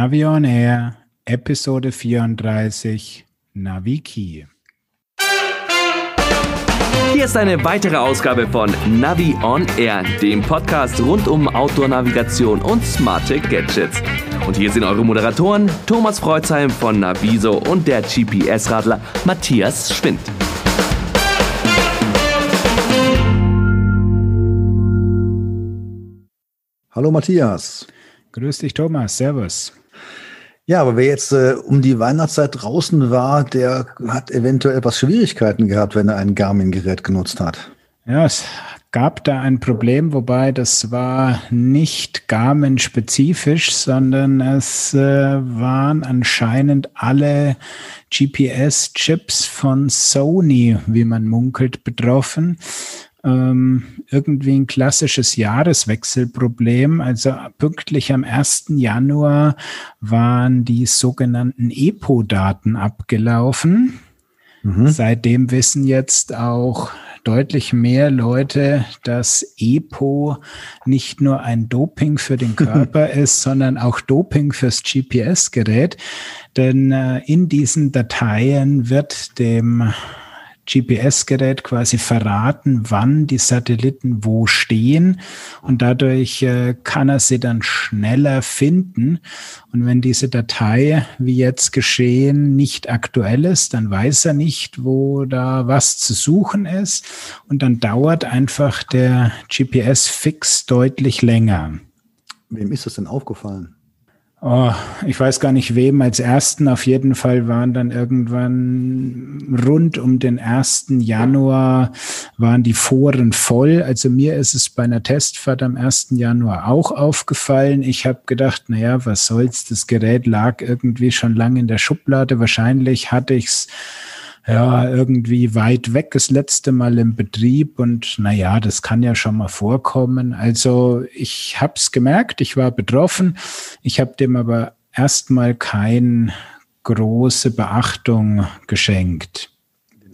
Navion Air, Episode 34, Naviki. Hier ist eine weitere Ausgabe von Navi On Air, dem Podcast rund um Outdoor-Navigation und smarte Gadgets. Und hier sind eure Moderatoren Thomas Freuzheim von Naviso und der GPS-Radler Matthias Schwind. Hallo Matthias. Grüß dich Thomas, Servus. Ja, aber wer jetzt äh, um die Weihnachtszeit draußen war, der hat eventuell etwas Schwierigkeiten gehabt, wenn er ein Garmin-Gerät genutzt hat. Ja, es gab da ein Problem, wobei das war nicht Garmin-spezifisch, sondern es äh, waren anscheinend alle GPS-Chips von Sony, wie man munkelt, betroffen ähm, irgendwie ein klassisches Jahreswechselproblem. Also pünktlich am 1. Januar waren die sogenannten EPO-Daten abgelaufen. Mhm. Seitdem wissen jetzt auch deutlich mehr Leute, dass EPO nicht nur ein Doping für den Körper ist, sondern auch Doping fürs GPS-Gerät. Denn äh, in diesen Dateien wird dem GPS-Gerät quasi verraten, wann die Satelliten wo stehen und dadurch äh, kann er sie dann schneller finden. Und wenn diese Datei, wie jetzt geschehen, nicht aktuell ist, dann weiß er nicht, wo da was zu suchen ist und dann dauert einfach der GPS-Fix deutlich länger. Wem ist das denn aufgefallen? Oh, ich weiß gar nicht wem als ersten. Auf jeden Fall waren dann irgendwann rund um den ersten Januar waren die Foren voll. Also mir ist es bei einer Testfahrt am ersten Januar auch aufgefallen. Ich habe gedacht, na ja, was soll's? Das Gerät lag irgendwie schon lange in der Schublade. Wahrscheinlich hatte ich's ja, irgendwie weit weg das letzte Mal im Betrieb und naja, das kann ja schon mal vorkommen. Also ich habe es gemerkt, ich war betroffen. Ich habe dem aber erstmal keine große Beachtung geschenkt.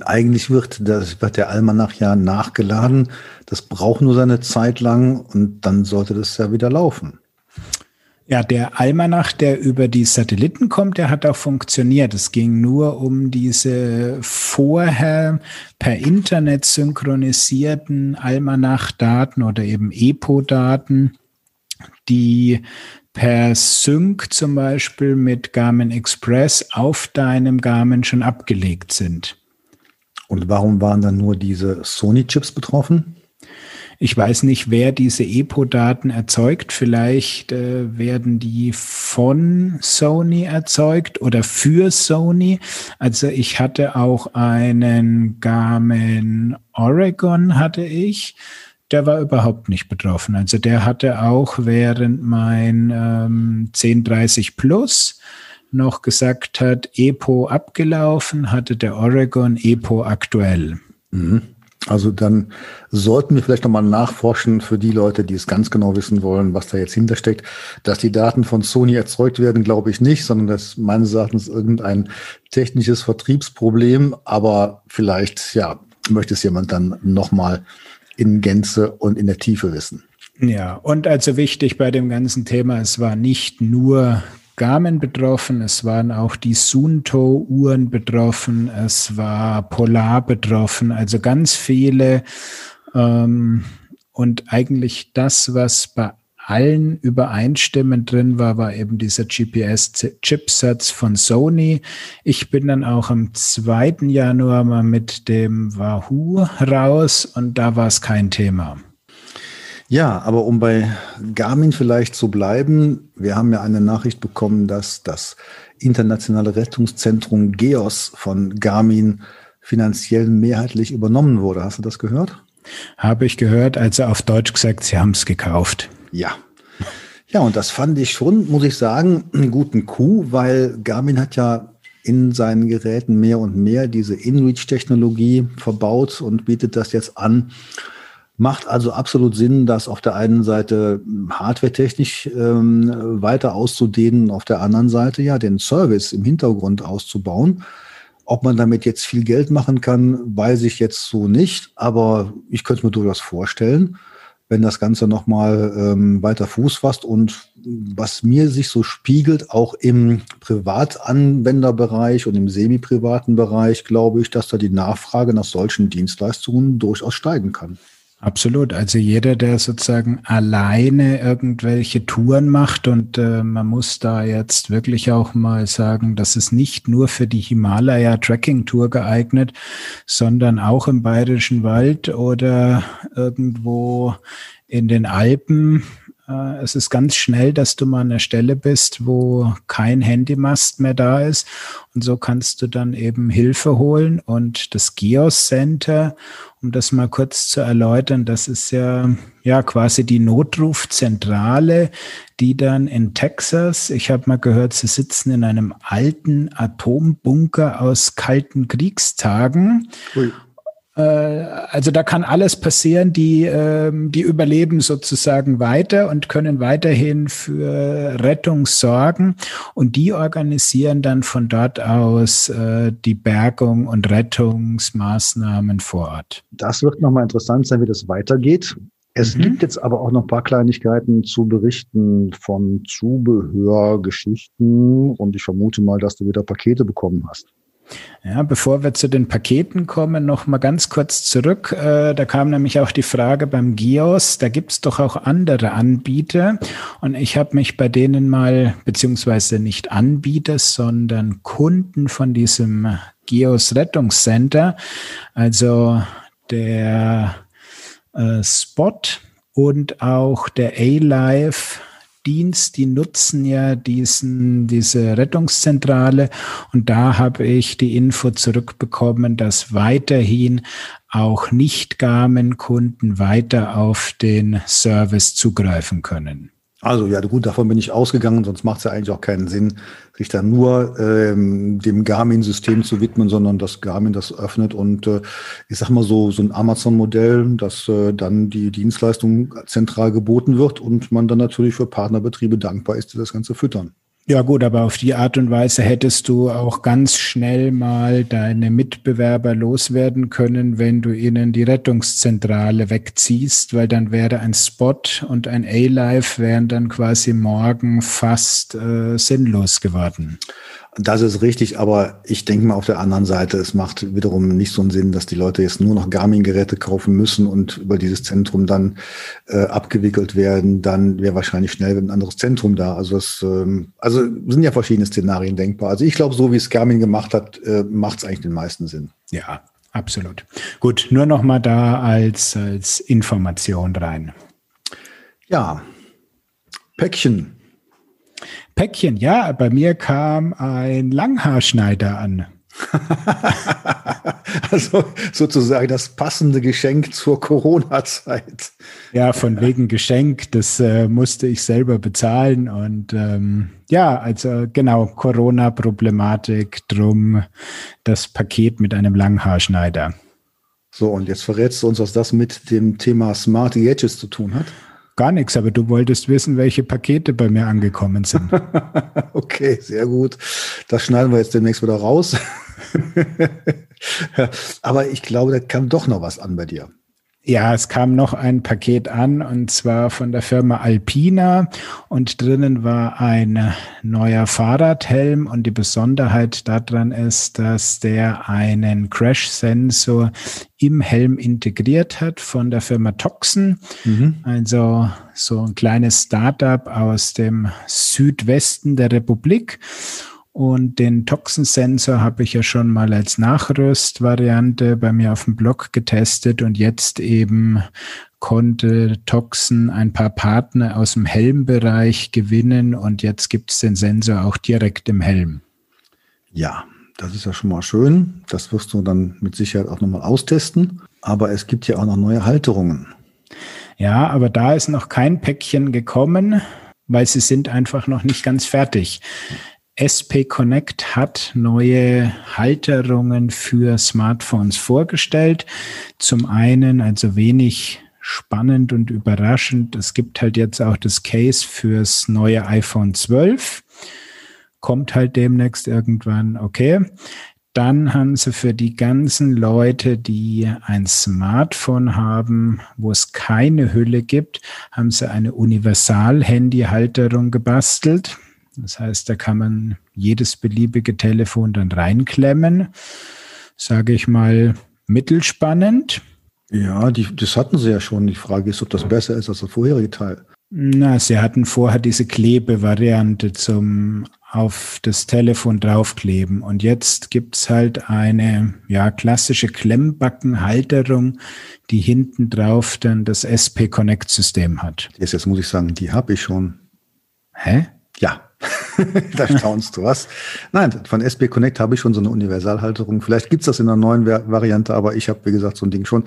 Eigentlich wird, das wird der Almanach ja nachgeladen. Das braucht nur seine Zeit lang und dann sollte das ja wieder laufen. Ja, der Almanach, der über die Satelliten kommt, der hat auch funktioniert. Es ging nur um diese vorher per Internet synchronisierten Almanach-Daten oder eben EPO-Daten, die per Sync zum Beispiel mit Garmin Express auf deinem Garmin schon abgelegt sind. Und warum waren dann nur diese Sony-Chips betroffen? Ich weiß nicht, wer diese EPO-Daten erzeugt. Vielleicht äh, werden die von Sony erzeugt oder für Sony. Also ich hatte auch einen Garmin Oregon hatte ich. Der war überhaupt nicht betroffen. Also der hatte auch während mein ähm, 1030 Plus noch gesagt hat, EPO abgelaufen, hatte der Oregon EPO aktuell. Mhm. Also dann sollten wir vielleicht nochmal nachforschen für die Leute, die es ganz genau wissen wollen, was da jetzt hintersteckt. Dass die Daten von Sony erzeugt werden, glaube ich nicht, sondern das meines Erachtens irgendein technisches Vertriebsproblem. Aber vielleicht, ja, möchte es jemand dann nochmal in Gänze und in der Tiefe wissen. Ja, und also wichtig bei dem ganzen Thema, es war nicht nur Garmin betroffen, es waren auch die Sunto-Uhren betroffen, es war Polar betroffen, also ganz viele. Ähm, und eigentlich das, was bei allen übereinstimmend drin war, war eben dieser GPS-Chipsatz von Sony. Ich bin dann auch am 2. Januar mal mit dem Wahoo raus und da war es kein Thema. Ja, aber um bei Garmin vielleicht zu bleiben, wir haben ja eine Nachricht bekommen, dass das internationale Rettungszentrum GEOS von Garmin finanziell mehrheitlich übernommen wurde. Hast du das gehört? Habe ich gehört, also auf Deutsch gesagt, sie haben es gekauft. Ja. Ja, und das fand ich schon, muss ich sagen, einen guten Coup, weil Garmin hat ja in seinen Geräten mehr und mehr diese InReach-Technologie verbaut und bietet das jetzt an Macht also absolut Sinn, das auf der einen Seite hardwaretechnisch ähm, weiter auszudehnen, auf der anderen Seite ja den Service im Hintergrund auszubauen. Ob man damit jetzt viel Geld machen kann, weiß ich jetzt so nicht, aber ich könnte mir durchaus vorstellen, wenn das Ganze nochmal ähm, weiter Fuß fasst. Und was mir sich so spiegelt, auch im Privatanwenderbereich und im semi-privaten Bereich, glaube ich, dass da die Nachfrage nach solchen Dienstleistungen durchaus steigen kann. Absolut. Also jeder, der sozusagen alleine irgendwelche Touren macht und äh, man muss da jetzt wirklich auch mal sagen, das ist nicht nur für die Himalaya Trekking Tour geeignet, sondern auch im Bayerischen Wald oder irgendwo in den Alpen es ist ganz schnell, dass du mal an der Stelle bist, wo kein Handymast mehr da ist. Und so kannst du dann eben Hilfe holen. Und das Geos Center, um das mal kurz zu erläutern, das ist ja, ja quasi die Notrufzentrale, die dann in Texas, ich habe mal gehört, sie sitzen in einem alten Atombunker aus kalten Kriegstagen. Ui. Äh, also da kann alles passieren, die, ähm, die überleben sozusagen weiter und können weiterhin für Rettung sorgen. Und die organisieren dann von dort aus äh, die Bergung und Rettungsmaßnahmen vor Ort. Das wird nochmal interessant sein, wie das weitergeht. Es mhm. gibt jetzt aber auch noch ein paar Kleinigkeiten zu berichten von Zubehörgeschichten und ich vermute mal, dass du wieder Pakete bekommen hast. Ja, bevor wir zu den Paketen kommen, noch mal ganz kurz zurück. Äh, da kam nämlich auch die Frage beim Gios, da gibt's doch auch andere Anbieter und ich habe mich bei denen mal, beziehungsweise nicht Anbieter, sondern Kunden von diesem Gios Rettungscenter, also der äh, Spot und auch der A-Live Dienst, die nutzen ja diesen, diese Rettungszentrale und da habe ich die Info zurückbekommen, dass weiterhin auch Nicht-Garmin-Kunden weiter auf den Service zugreifen können. Also ja, gut, davon bin ich ausgegangen, sonst macht es ja eigentlich auch keinen Sinn, sich dann nur ähm, dem Garmin-System zu widmen, sondern dass Garmin das öffnet und äh, ich sag mal so, so ein Amazon-Modell, dass äh, dann die Dienstleistung zentral geboten wird und man dann natürlich für Partnerbetriebe dankbar ist, die das Ganze füttern. Ja gut, aber auf die Art und Weise hättest du auch ganz schnell mal deine Mitbewerber loswerden können, wenn du ihnen die Rettungszentrale wegziehst, weil dann wäre ein Spot und ein A-Live wären dann quasi morgen fast äh, sinnlos geworden. Das ist richtig, aber ich denke mal auf der anderen Seite, es macht wiederum nicht so einen Sinn, dass die Leute jetzt nur noch Garmin-Geräte kaufen müssen und über dieses Zentrum dann äh, abgewickelt werden. Dann wäre wahrscheinlich schnell ein anderes Zentrum da. Also es ähm, also sind ja verschiedene Szenarien denkbar. Also ich glaube, so wie es Garmin gemacht hat, äh, macht es eigentlich den meisten Sinn. Ja, absolut. Gut, nur noch mal da als, als Information rein. Ja, Päckchen. Päckchen, ja, bei mir kam ein Langhaarschneider an. also sozusagen das passende Geschenk zur Corona-Zeit. Ja, von wegen Geschenk, das äh, musste ich selber bezahlen. Und ähm, ja, also genau, Corona-Problematik, drum das Paket mit einem Langhaarschneider. So, und jetzt verrätst du uns, was das mit dem Thema Smart Gadgets zu tun hat. Gar nichts, aber du wolltest wissen, welche Pakete bei mir angekommen sind. okay, sehr gut. Das schneiden wir jetzt demnächst wieder raus. aber ich glaube, da kam doch noch was an bei dir. Ja, es kam noch ein Paket an und zwar von der Firma Alpina und drinnen war ein neuer Fahrradhelm und die Besonderheit daran ist, dass der einen Crash-Sensor im Helm integriert hat von der Firma Toxen. Mhm. Also so ein kleines Startup aus dem Südwesten der Republik. Und den Toxensensor habe ich ja schon mal als Nachrüstvariante bei mir auf dem Blog getestet und jetzt eben konnte Toxen ein paar Partner aus dem Helmbereich gewinnen und jetzt gibt es den Sensor auch direkt im Helm. Ja, das ist ja schon mal schön. Das wirst du dann mit Sicherheit auch nochmal austesten. Aber es gibt ja auch noch neue Halterungen. Ja, aber da ist noch kein Päckchen gekommen, weil sie sind einfach noch nicht ganz fertig. SP Connect hat neue Halterungen für Smartphones vorgestellt. Zum einen, also wenig spannend und überraschend, es gibt halt jetzt auch das Case fürs neue iPhone 12. Kommt halt demnächst irgendwann, okay. dann haben sie für die ganzen Leute, die ein Smartphone haben, wo es keine Hülle gibt, haben sie eine Universal-Handy-Halterung gebastelt. Das heißt, da kann man jedes beliebige Telefon dann reinklemmen. Sage ich mal, mittelspannend. Ja, die, das hatten sie ja schon. Die Frage ist, ob das besser ist als das vorherige Teil. Na, sie hatten vorher diese Klebevariante zum auf das Telefon draufkleben. Und jetzt gibt's halt eine ja, klassische Klemmbackenhalterung, die hinten drauf dann das SP Connect System hat. Jetzt, jetzt muss ich sagen, die habe ich schon. Hä? Ja. da staunst du was. Nein, von SP Connect habe ich schon so eine Universalhalterung. Vielleicht gibt's das in einer neuen Variante, aber ich habe, wie gesagt, so ein Ding schon.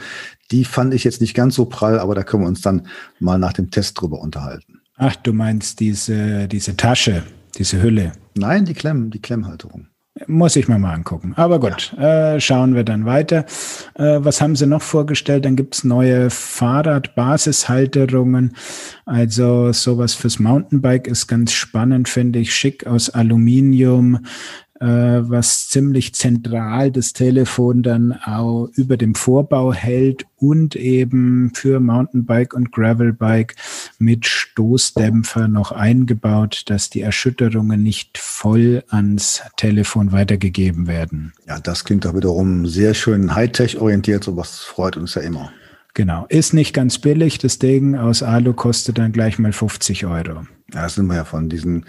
Die fand ich jetzt nicht ganz so prall, aber da können wir uns dann mal nach dem Test drüber unterhalten. Ach, du meinst diese, diese Tasche, diese Hülle? Nein, die Klemm, die Klemmhalterung. Muss ich mir mal angucken. Aber gut, ja. äh, schauen wir dann weiter. Äh, was haben sie noch vorgestellt? Dann gibt's neue Fahrradbasishalterungen. Also sowas fürs Mountainbike ist ganz spannend, finde ich. Schick aus Aluminium was ziemlich zentral das Telefon dann auch über dem Vorbau hält und eben für Mountainbike und Gravelbike mit Stoßdämpfer noch eingebaut, dass die Erschütterungen nicht voll ans Telefon weitergegeben werden. Ja, das klingt doch wiederum sehr schön Hightech orientiert, sowas freut uns ja immer. Genau, ist nicht ganz billig. Das Ding aus Alu kostet dann gleich mal 50 Euro. Ja, das sind wir ja von diesen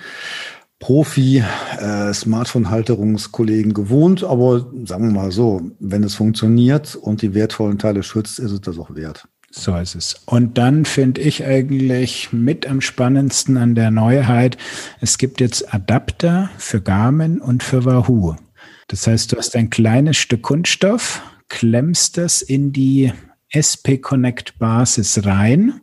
Profi-Smartphone-Halterungskollegen äh, gewohnt, aber sagen wir mal so, wenn es funktioniert und die wertvollen Teile schützt, ist es das auch wert. So ist es. Und dann finde ich eigentlich mit am spannendsten an der Neuheit, es gibt jetzt Adapter für Garmin und für Wahoo. Das heißt, du hast ein kleines Stück Kunststoff, klemmst das in die SP Connect Basis rein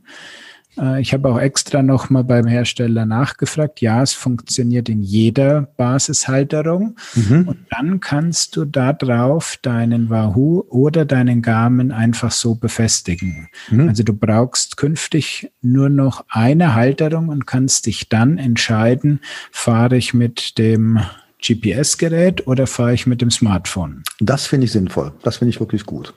ich habe auch extra nochmal beim Hersteller nachgefragt. Ja, es funktioniert in jeder Basishalterung. Mhm. Und dann kannst du da drauf deinen Wahoo oder deinen Garmin einfach so befestigen. Mhm. Also du brauchst künftig nur noch eine Halterung und kannst dich dann entscheiden, fahre ich mit dem GPS-Gerät oder fahre ich mit dem Smartphone? Das finde ich sinnvoll. Das finde ich wirklich gut.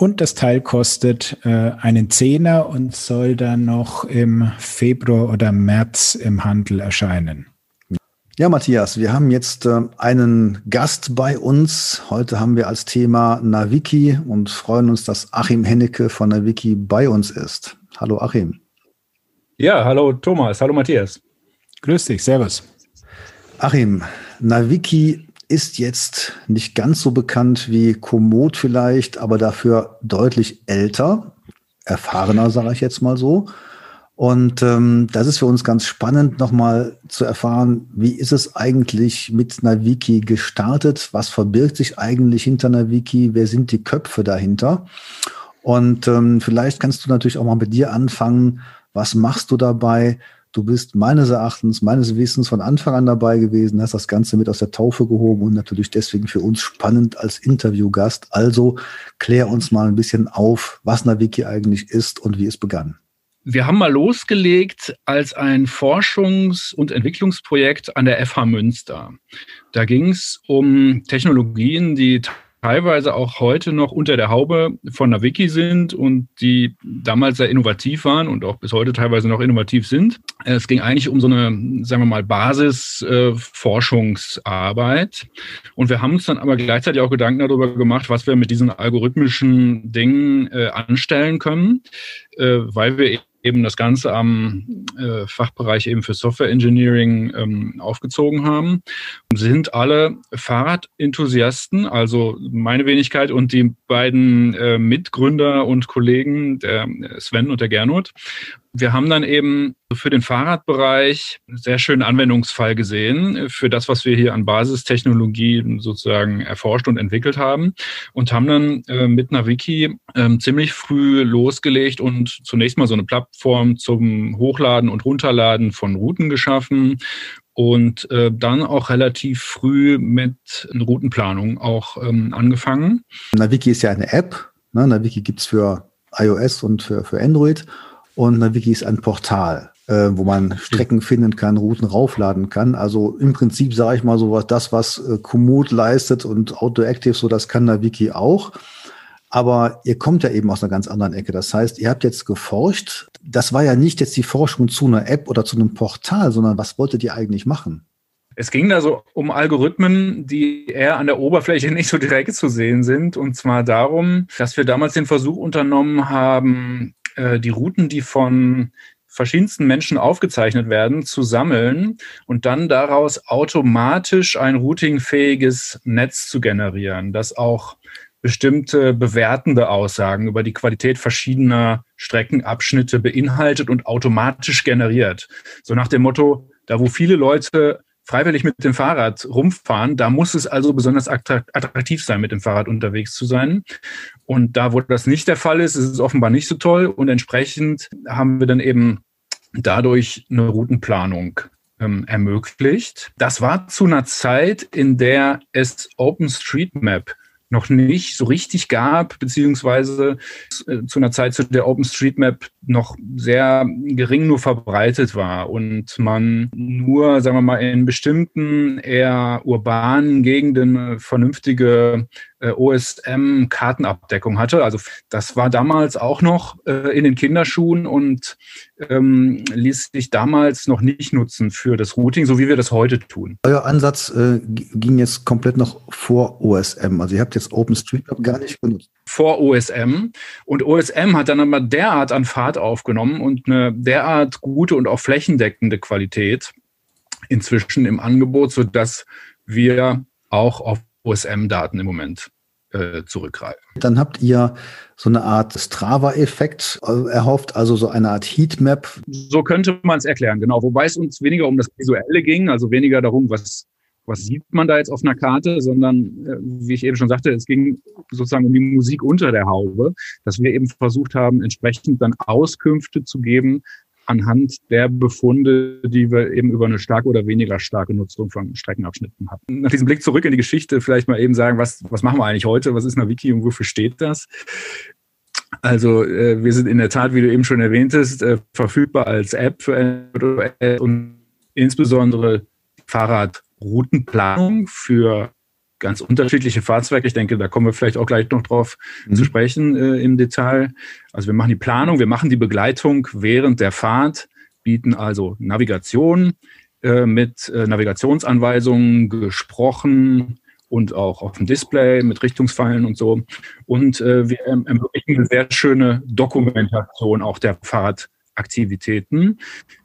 Und das Teil kostet äh, einen Zehner und soll dann noch im Februar oder März im Handel erscheinen. Ja, Matthias, wir haben jetzt äh, einen Gast bei uns. Heute haben wir als Thema Naviki und freuen uns, dass Achim Hennecke von Naviki bei uns ist. Hallo Achim. Ja, hallo Thomas, hallo Matthias. Grüß dich, servus. Achim, Naviki ist jetzt nicht ganz so bekannt wie Komoot vielleicht, aber dafür deutlich älter, erfahrener, sage ich jetzt mal so. Und ähm, das ist für uns ganz spannend, nochmal zu erfahren, wie ist es eigentlich mit Naviki gestartet? Was verbirgt sich eigentlich hinter Naviki? Wer sind die Köpfe dahinter? Und ähm, vielleicht kannst du natürlich auch mal mit dir anfangen. Was machst du dabei? Du bist meines Erachtens, meines Wissens von Anfang an dabei gewesen, hast das Ganze mit aus der Taufe gehoben und natürlich deswegen für uns spannend als Interviewgast. Also klär uns mal ein bisschen auf, was Naviki eigentlich ist und wie es begann. Wir haben mal losgelegt als ein Forschungs- und Entwicklungsprojekt an der FH Münster. Da ging es um Technologien, die teilweise auch heute noch unter der Haube von Naviki sind und die damals sehr innovativ waren und auch bis heute teilweise noch innovativ sind. Es ging eigentlich um so eine, sagen wir mal, Basisforschungsarbeit. und wir haben uns dann aber gleichzeitig auch Gedanken darüber gemacht, was wir mit diesen algorithmischen Dingen äh, anstellen können, äh, weil wir eben das Ganze am äh, Fachbereich eben für Software Engineering ähm, aufgezogen haben. Und sind alle Fahrradenthusiasten, also meine Wenigkeit und die beiden äh, Mitgründer und Kollegen, der Sven und der Gernot. Wir haben dann eben für den Fahrradbereich einen sehr schönen Anwendungsfall gesehen für das, was wir hier an Basistechnologie sozusagen erforscht und entwickelt haben und haben dann äh, mit Naviki äh, ziemlich früh losgelegt und zunächst mal so eine Plattform zum Hochladen und Runterladen von Routen geschaffen und äh, dann auch relativ früh mit Routenplanung auch ähm, angefangen. Naviki ist ja eine App. Ne? Naviki gibt's für iOS und für, für Android und Naviki ist ein Portal. äh, wo man Strecken finden kann, Routen raufladen kann. Also im Prinzip sage ich mal so was, das, was äh, Komoot leistet und AutoActive, so das kann der Wiki auch. Aber ihr kommt ja eben aus einer ganz anderen Ecke. Das heißt, ihr habt jetzt geforscht. Das war ja nicht jetzt die Forschung zu einer App oder zu einem Portal, sondern was wolltet ihr eigentlich machen? Es ging da so um Algorithmen, die eher an der Oberfläche nicht so direkt zu sehen sind. Und zwar darum, dass wir damals den Versuch unternommen haben, äh, die Routen, die von verschiedensten Menschen aufgezeichnet werden, zu sammeln und dann daraus automatisch ein routingfähiges Netz zu generieren, das auch bestimmte bewertende Aussagen über die Qualität verschiedener Streckenabschnitte beinhaltet und automatisch generiert. So nach dem Motto, da wo viele Leute freiwillig mit dem Fahrrad rumfahren, da muss es also besonders attraktiv sein, mit dem Fahrrad unterwegs zu sein. Und da, wo das nicht der Fall ist, ist es offenbar nicht so toll. Und entsprechend haben wir dann eben dadurch eine Routenplanung ähm, ermöglicht. Das war zu einer Zeit, in der es OpenStreetMap noch nicht so richtig gab, beziehungsweise äh, zu einer Zeit, zu der OpenStreetMap noch sehr gering nur verbreitet war und man nur, sagen wir mal, in bestimmten eher urbanen Gegenden vernünftige äh, OSM-Kartenabdeckung hatte. Also das war damals auch noch äh, in den Kinderschuhen und ähm, ließ sich damals noch nicht nutzen für das Routing, so wie wir das heute tun. Euer Ansatz äh, ging jetzt komplett noch vor OSM. Also ihr habt jetzt OpenStreetMap gar nicht benutzt. Vor OSM. Und OSM hat dann aber derart an Fahrt aufgenommen und eine derart gute und auch flächendeckende Qualität inzwischen im Angebot, sodass wir auch auf OSM-Daten im Moment äh, zurückgreifen. Dann habt ihr so eine Art Strava-Effekt äh, erhofft, also so eine Art Heatmap. So könnte man es erklären, genau. Wobei es uns weniger um das Visuelle ging, also weniger darum, was, was sieht man da jetzt auf einer Karte, sondern, äh, wie ich eben schon sagte, es ging sozusagen um die Musik unter der Haube, dass wir eben versucht haben, entsprechend dann Auskünfte zu geben, anhand der Befunde, die wir eben über eine starke oder weniger starke Nutzung von Streckenabschnitten hatten. Nach diesem Blick zurück in die Geschichte vielleicht mal eben sagen, was, was machen wir eigentlich heute? Was ist eine Wiki und wofür steht das? Also äh, wir sind in der Tat, wie du eben schon erwähntest, äh, verfügbar als App für Android und insbesondere Fahrradroutenplanung für ganz unterschiedliche Fahrzeuge. Ich denke, da kommen wir vielleicht auch gleich noch drauf mhm. zu sprechen äh, im Detail. Also wir machen die Planung, wir machen die Begleitung während der Fahrt, bieten also Navigation äh, mit äh, Navigationsanweisungen gesprochen und auch auf dem Display mit Richtungspfeilen und so. Und äh, wir ermöglichen eine sehr schöne Dokumentation auch der Fahrt Aktivitäten.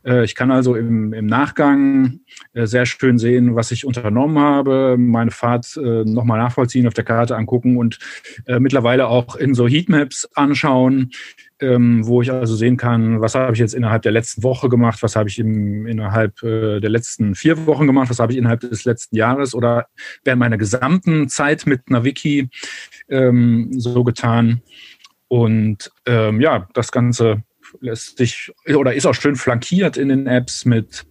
Äh, ich kann also im, im Nachgang äh, sehr schön sehen, was ich unternommen habe, meine Fahrt äh, nochmal nachvollziehen, auf der Karte angucken und mittlerweile auch in so Heatmaps anschauen, ähm, wo ich also sehen kann, was habe ich jetzt innerhalb der letzten Woche gemacht, was habe ich im, innerhalb der letzten vier Wochen gemacht, was habe ich innerhalb des letzten Jahres oder während meiner gesamten Zeit mit Naviki ähm, so getan. Und ähm, ja, das Ganze lässt sich oder ist auch schön flankiert in den Apps mit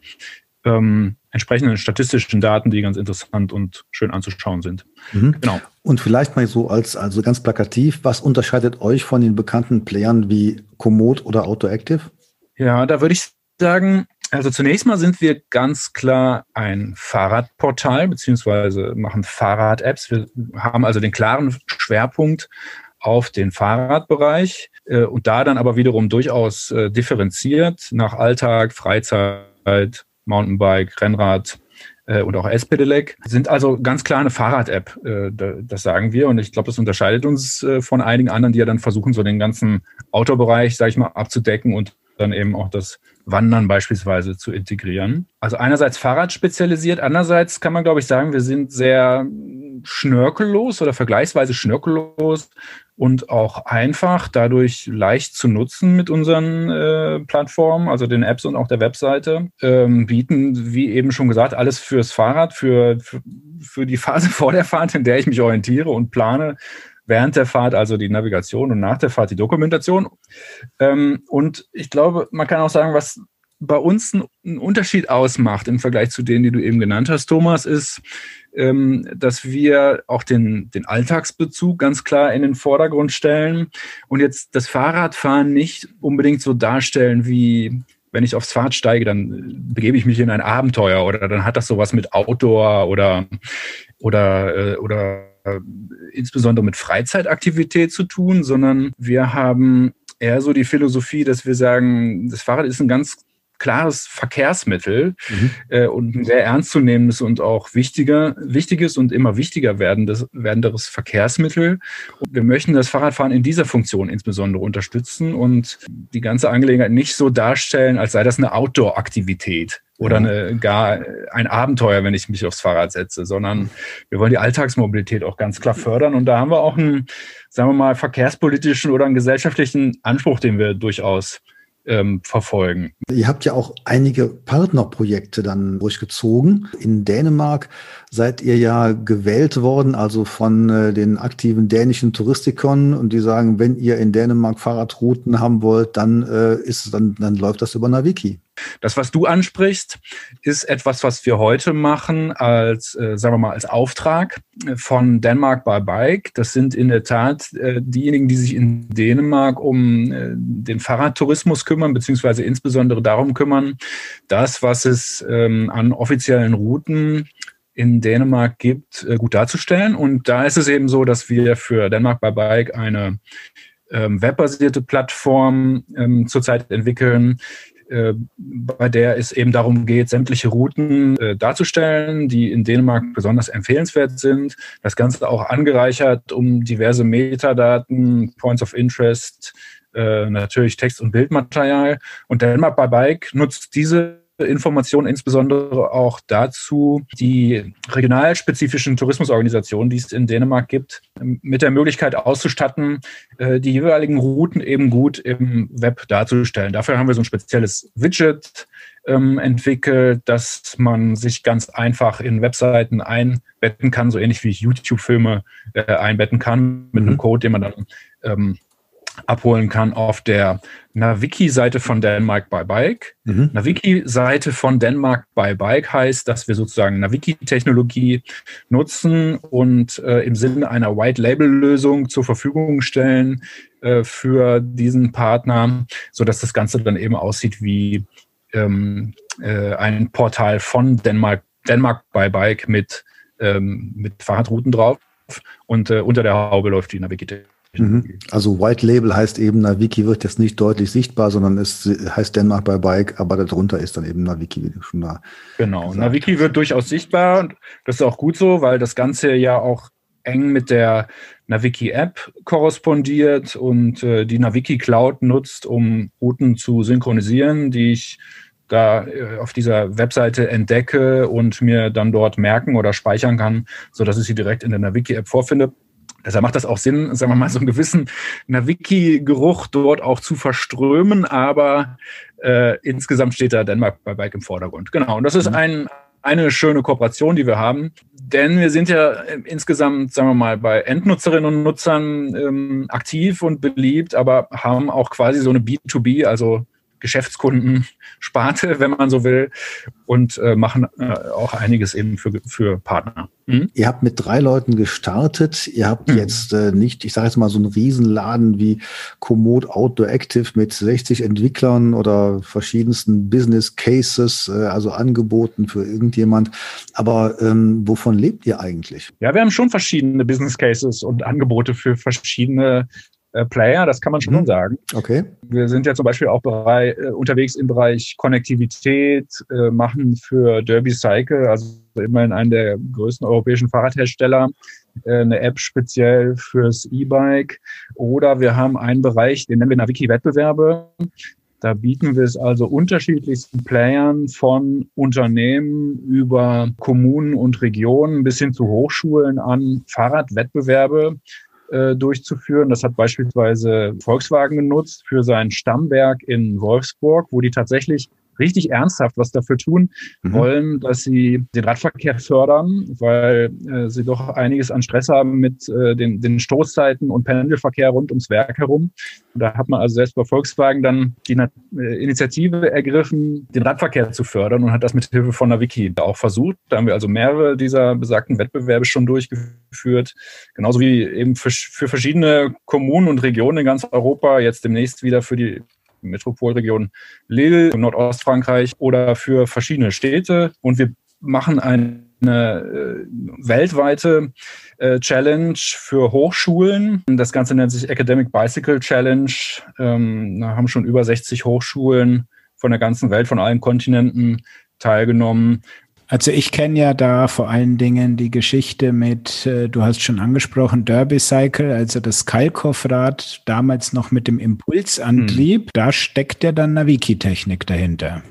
ähm, entsprechenden statistischen Daten, die ganz interessant und schön anzuschauen sind. Mhm. Genau. Und vielleicht mal so als also ganz plakativ, was unterscheidet euch von den bekannten Playern wie Komoot oder AutoActive? Ja, da würde ich sagen, also zunächst mal sind wir ganz klar ein Fahrradportal beziehungsweise machen Fahrrad-Apps. Wir haben also den klaren Schwerpunkt auf den Fahrradbereich und da dann aber wiederum durchaus äh, differenziert nach Alltag, Freizeit, Mountainbike, Rennrad äh, und auch S-Pedelec. Sind also ganz klar eine Fahrrad-App, äh, das sagen wir. Und ich glaube, das unterscheidet uns äh, von einigen anderen, die ja dann versuchen, so den ganzen Autobereich, sage ich mal, abzudecken und dann eben auch das Wandern beispielsweise zu integrieren. Also einerseits Fahrrad spezialisiert, andererseits kann man, glaube ich, sagen, wir sind sehr schnörkellos oder vergleichsweise schnörkellos und auch einfach, dadurch leicht zu nutzen mit unseren äh, Plattformen, also den Apps und auch der Webseite. Ähm, bieten, wie eben schon gesagt, alles fürs Fahrrad, für, für, für die Phase vor der Fahrt, in der ich mich orientiere und plane, während der Fahrt, also die Navigation und nach der Fahrt die Dokumentation. Ähm, und ich glaube, man kann auch sagen, was bei uns einen Unterschied ausmacht im Vergleich zu denen, die du eben genannt hast, Thomas, ist, ähm, dass wir auch den, den Alltagsbezug ganz klar in den Vordergrund stellen und jetzt das Fahrradfahren nicht unbedingt so darstellen wie wenn ich aufs Fahrrad steige, dann begebe ich mich in ein Abenteuer oder dann hat das sowas mit Outdoor oder oder äh, oder insbesondere mit Freizeitaktivität zu tun, sondern wir haben eher so die Philosophie, dass wir sagen, das Fahrrad ist ein ganz klares Verkehrsmittel mhm. äh, und ein sehr ernstzunehmendes und auch wichtiger, wichtiges und immer wichtiger werdendes, werdenderes Verkehrsmittel. Und wir möchten das Fahrradfahren in dieser Funktion insbesondere unterstützen und die ganze Angelegenheit nicht so darstellen, als sei das eine Outdoor-Aktivität oder eine, gar ein Abenteuer, wenn ich mich aufs Fahrrad setze, sondern wir wollen die Alltagsmobilität auch ganz klar fördern. Und da haben wir auch einen, sagen wir mal, verkehrspolitischen oder einen gesellschaftlichen Anspruch, den wir durchaus ähm, verfolgen. Ihr habt ja auch einige Partnerprojekte dann durchgezogen. In Dänemark seid ihr ja gewählt worden, also von äh, den aktiven dänischen Touristikern und die sagen, wenn ihr in Dänemark Fahrradrouten haben wollt, dann äh, ist dann, dann läuft das über Naviki. Das, was du ansprichst, ist etwas, was wir heute machen als, äh, sagen wir mal, als Auftrag von Denmark by Bike. Das sind in der Tat äh, diejenigen, die sich in Dänemark um äh, den Fahrradtourismus kümmern, beziehungsweise insbesondere darum kümmern, das, was es ähm, an offiziellen Routen in Dänemark gibt, äh, gut darzustellen. Und da ist es eben so, dass wir für Denmark by Bike eine ähm, webbasierte Plattform ähm, zurzeit entwickeln, äh, bei der es eben darum geht, sämtliche Routen äh, darzustellen, die in Dänemark besonders empfehlenswert sind. Das Ganze auch angereichert um diverse Metadaten, Points of Interest, äh, natürlich Text- und Bildmaterial. Und Denmark by Bike nutzt diese Informationen insbesondere auch dazu, die regionalspezifischen Tourismusorganisationen, die es in Dänemark gibt, mit der Möglichkeit auszustatten, äh, die jeweiligen Routen eben gut im Web darzustellen. Dafür haben wir so ein spezielles Widget ähm, entwickelt, dass man sich ganz einfach in Webseiten einbetten kann, so ähnlich wie ich YouTube-Filme äh, einbetten kann, mit mhm. einem Code, den man dann ähm, abholen kann auf der Naviki-Seite von Denmark by Bike. Mhm. Naviki-Seite von Denmark by Bike heißt, dass wir sozusagen Naviki-Technologie nutzen und äh, im Sinne einer White-Label-Lösung zur Verfügung stellen äh, für diesen Partner, so dass das Ganze dann eben aussieht wie ähm, äh, ein Portal von Denmark, Denmark by Bike mit, ähm, mit Fahrradrouten drauf. Und äh, unter der Haube läuft die Naviki-Technologie. Mhm. Also White Label heißt eben, Naviki wird jetzt nicht deutlich sichtbar, sondern es heißt Denmark by Bike, aber darunter ist dann eben Naviki wie du schon da. Genau, Naviki wird durchaus sichtbar. Das ist auch gut so, weil das Ganze ja auch eng mit der Naviki App korrespondiert und äh, die Naviki Cloud nutzt, um Routen zu synchronisieren, die ich da äh, auf dieser Webseite entdecke und mir dann dort merken oder speichern kann, so dass ich sie direkt in der Naviki App vorfinde. Deshalb macht das auch Sinn, sagen wir mal, so einen gewissen Naviki-Geruch dort auch zu verströmen, aber äh, insgesamt steht da Denmark bei Bike im Vordergrund. Genau, und das ist mhm. ein, eine schöne Kooperation, die wir haben, denn wir sind ja insgesamt, sagen wir mal, bei Endnutzerinnen und Nutzern ähm, aktiv und beliebt, aber haben auch quasi so eine B2B, also Geschäftskundensparte, wenn man so will, und äh, machen äh, auch einiges eben für, für Partner. Mhm. Ihr habt mit drei Leuten gestartet. Ihr habt mhm. jetzt äh, nicht, ich sage jetzt mal, so einen Riesenladen wie Komoot Outdoor Active mit 60 Entwicklern oder verschiedensten Business Cases, äh, also Angeboten für irgendjemand. Aber ähm, wovon lebt ihr eigentlich? Ja, wir haben schon verschiedene Business Cases und Angebote für verschiedene Player, das kann man schon mhm. sagen. Okay. Wir sind ja zum Beispiel auch bereit, äh, unterwegs im Bereich Konnektivität, äh, machen für Derby Cycle, also immerhin einen der größten europäischen Fahrradhersteller, äh, eine App speziell fürs E-Bike. Oder wir haben einen Bereich, den nennen wir Naviki-Wettbewerbe. Da bieten wir es also unterschiedlichsten Playern von Unternehmen über Kommunen und Regionen bis hin zu Hochschulen an Fahrradwettbewerbe äh, durchzuführen. Das hat beispielsweise Volkswagen genutzt für sein Stammwerk in Wolfsburg, wo die tatsächlich richtig ernsthaft was dafür tun mhm. wollen, dass sie den Radverkehr fördern, weil äh, sie doch einiges an Stress haben mit äh, den, den Stoßzeiten und Pendelverkehr rund ums Werk herum. Und da hat man also selbst bei Volkswagen dann die äh, Initiative ergriffen, den Radverkehr zu fördern und hat das mit Hilfe von Naviki auch versucht. Da haben wir also mehrere dieser besagten Wettbewerbe schon durchgeführt. Genauso wie eben für, für verschiedene Kommunen und Regionen in ganz Europa, jetzt demnächst wieder für die Metropolregion Lille, Nordostfrankreich oder für verschiedene Städte. Und wir machen eine äh, weltweite äh, Challenge für Hochschulen. Das Ganze nennt sich Academic Bicycle Challenge. Ähm, da haben schon über 60 Hochschulen von der ganzen Welt, von allen Kontinenten teilgenommen. Also ich kenne ja da vor allen Dingen die Geschichte mit, äh, du hast schon angesprochen, Derby Cycle, also das Kalkoff-Rad, damals noch mit dem Impulsantrieb. Hm. Da steckt ja dann Naviki-Technik dahinter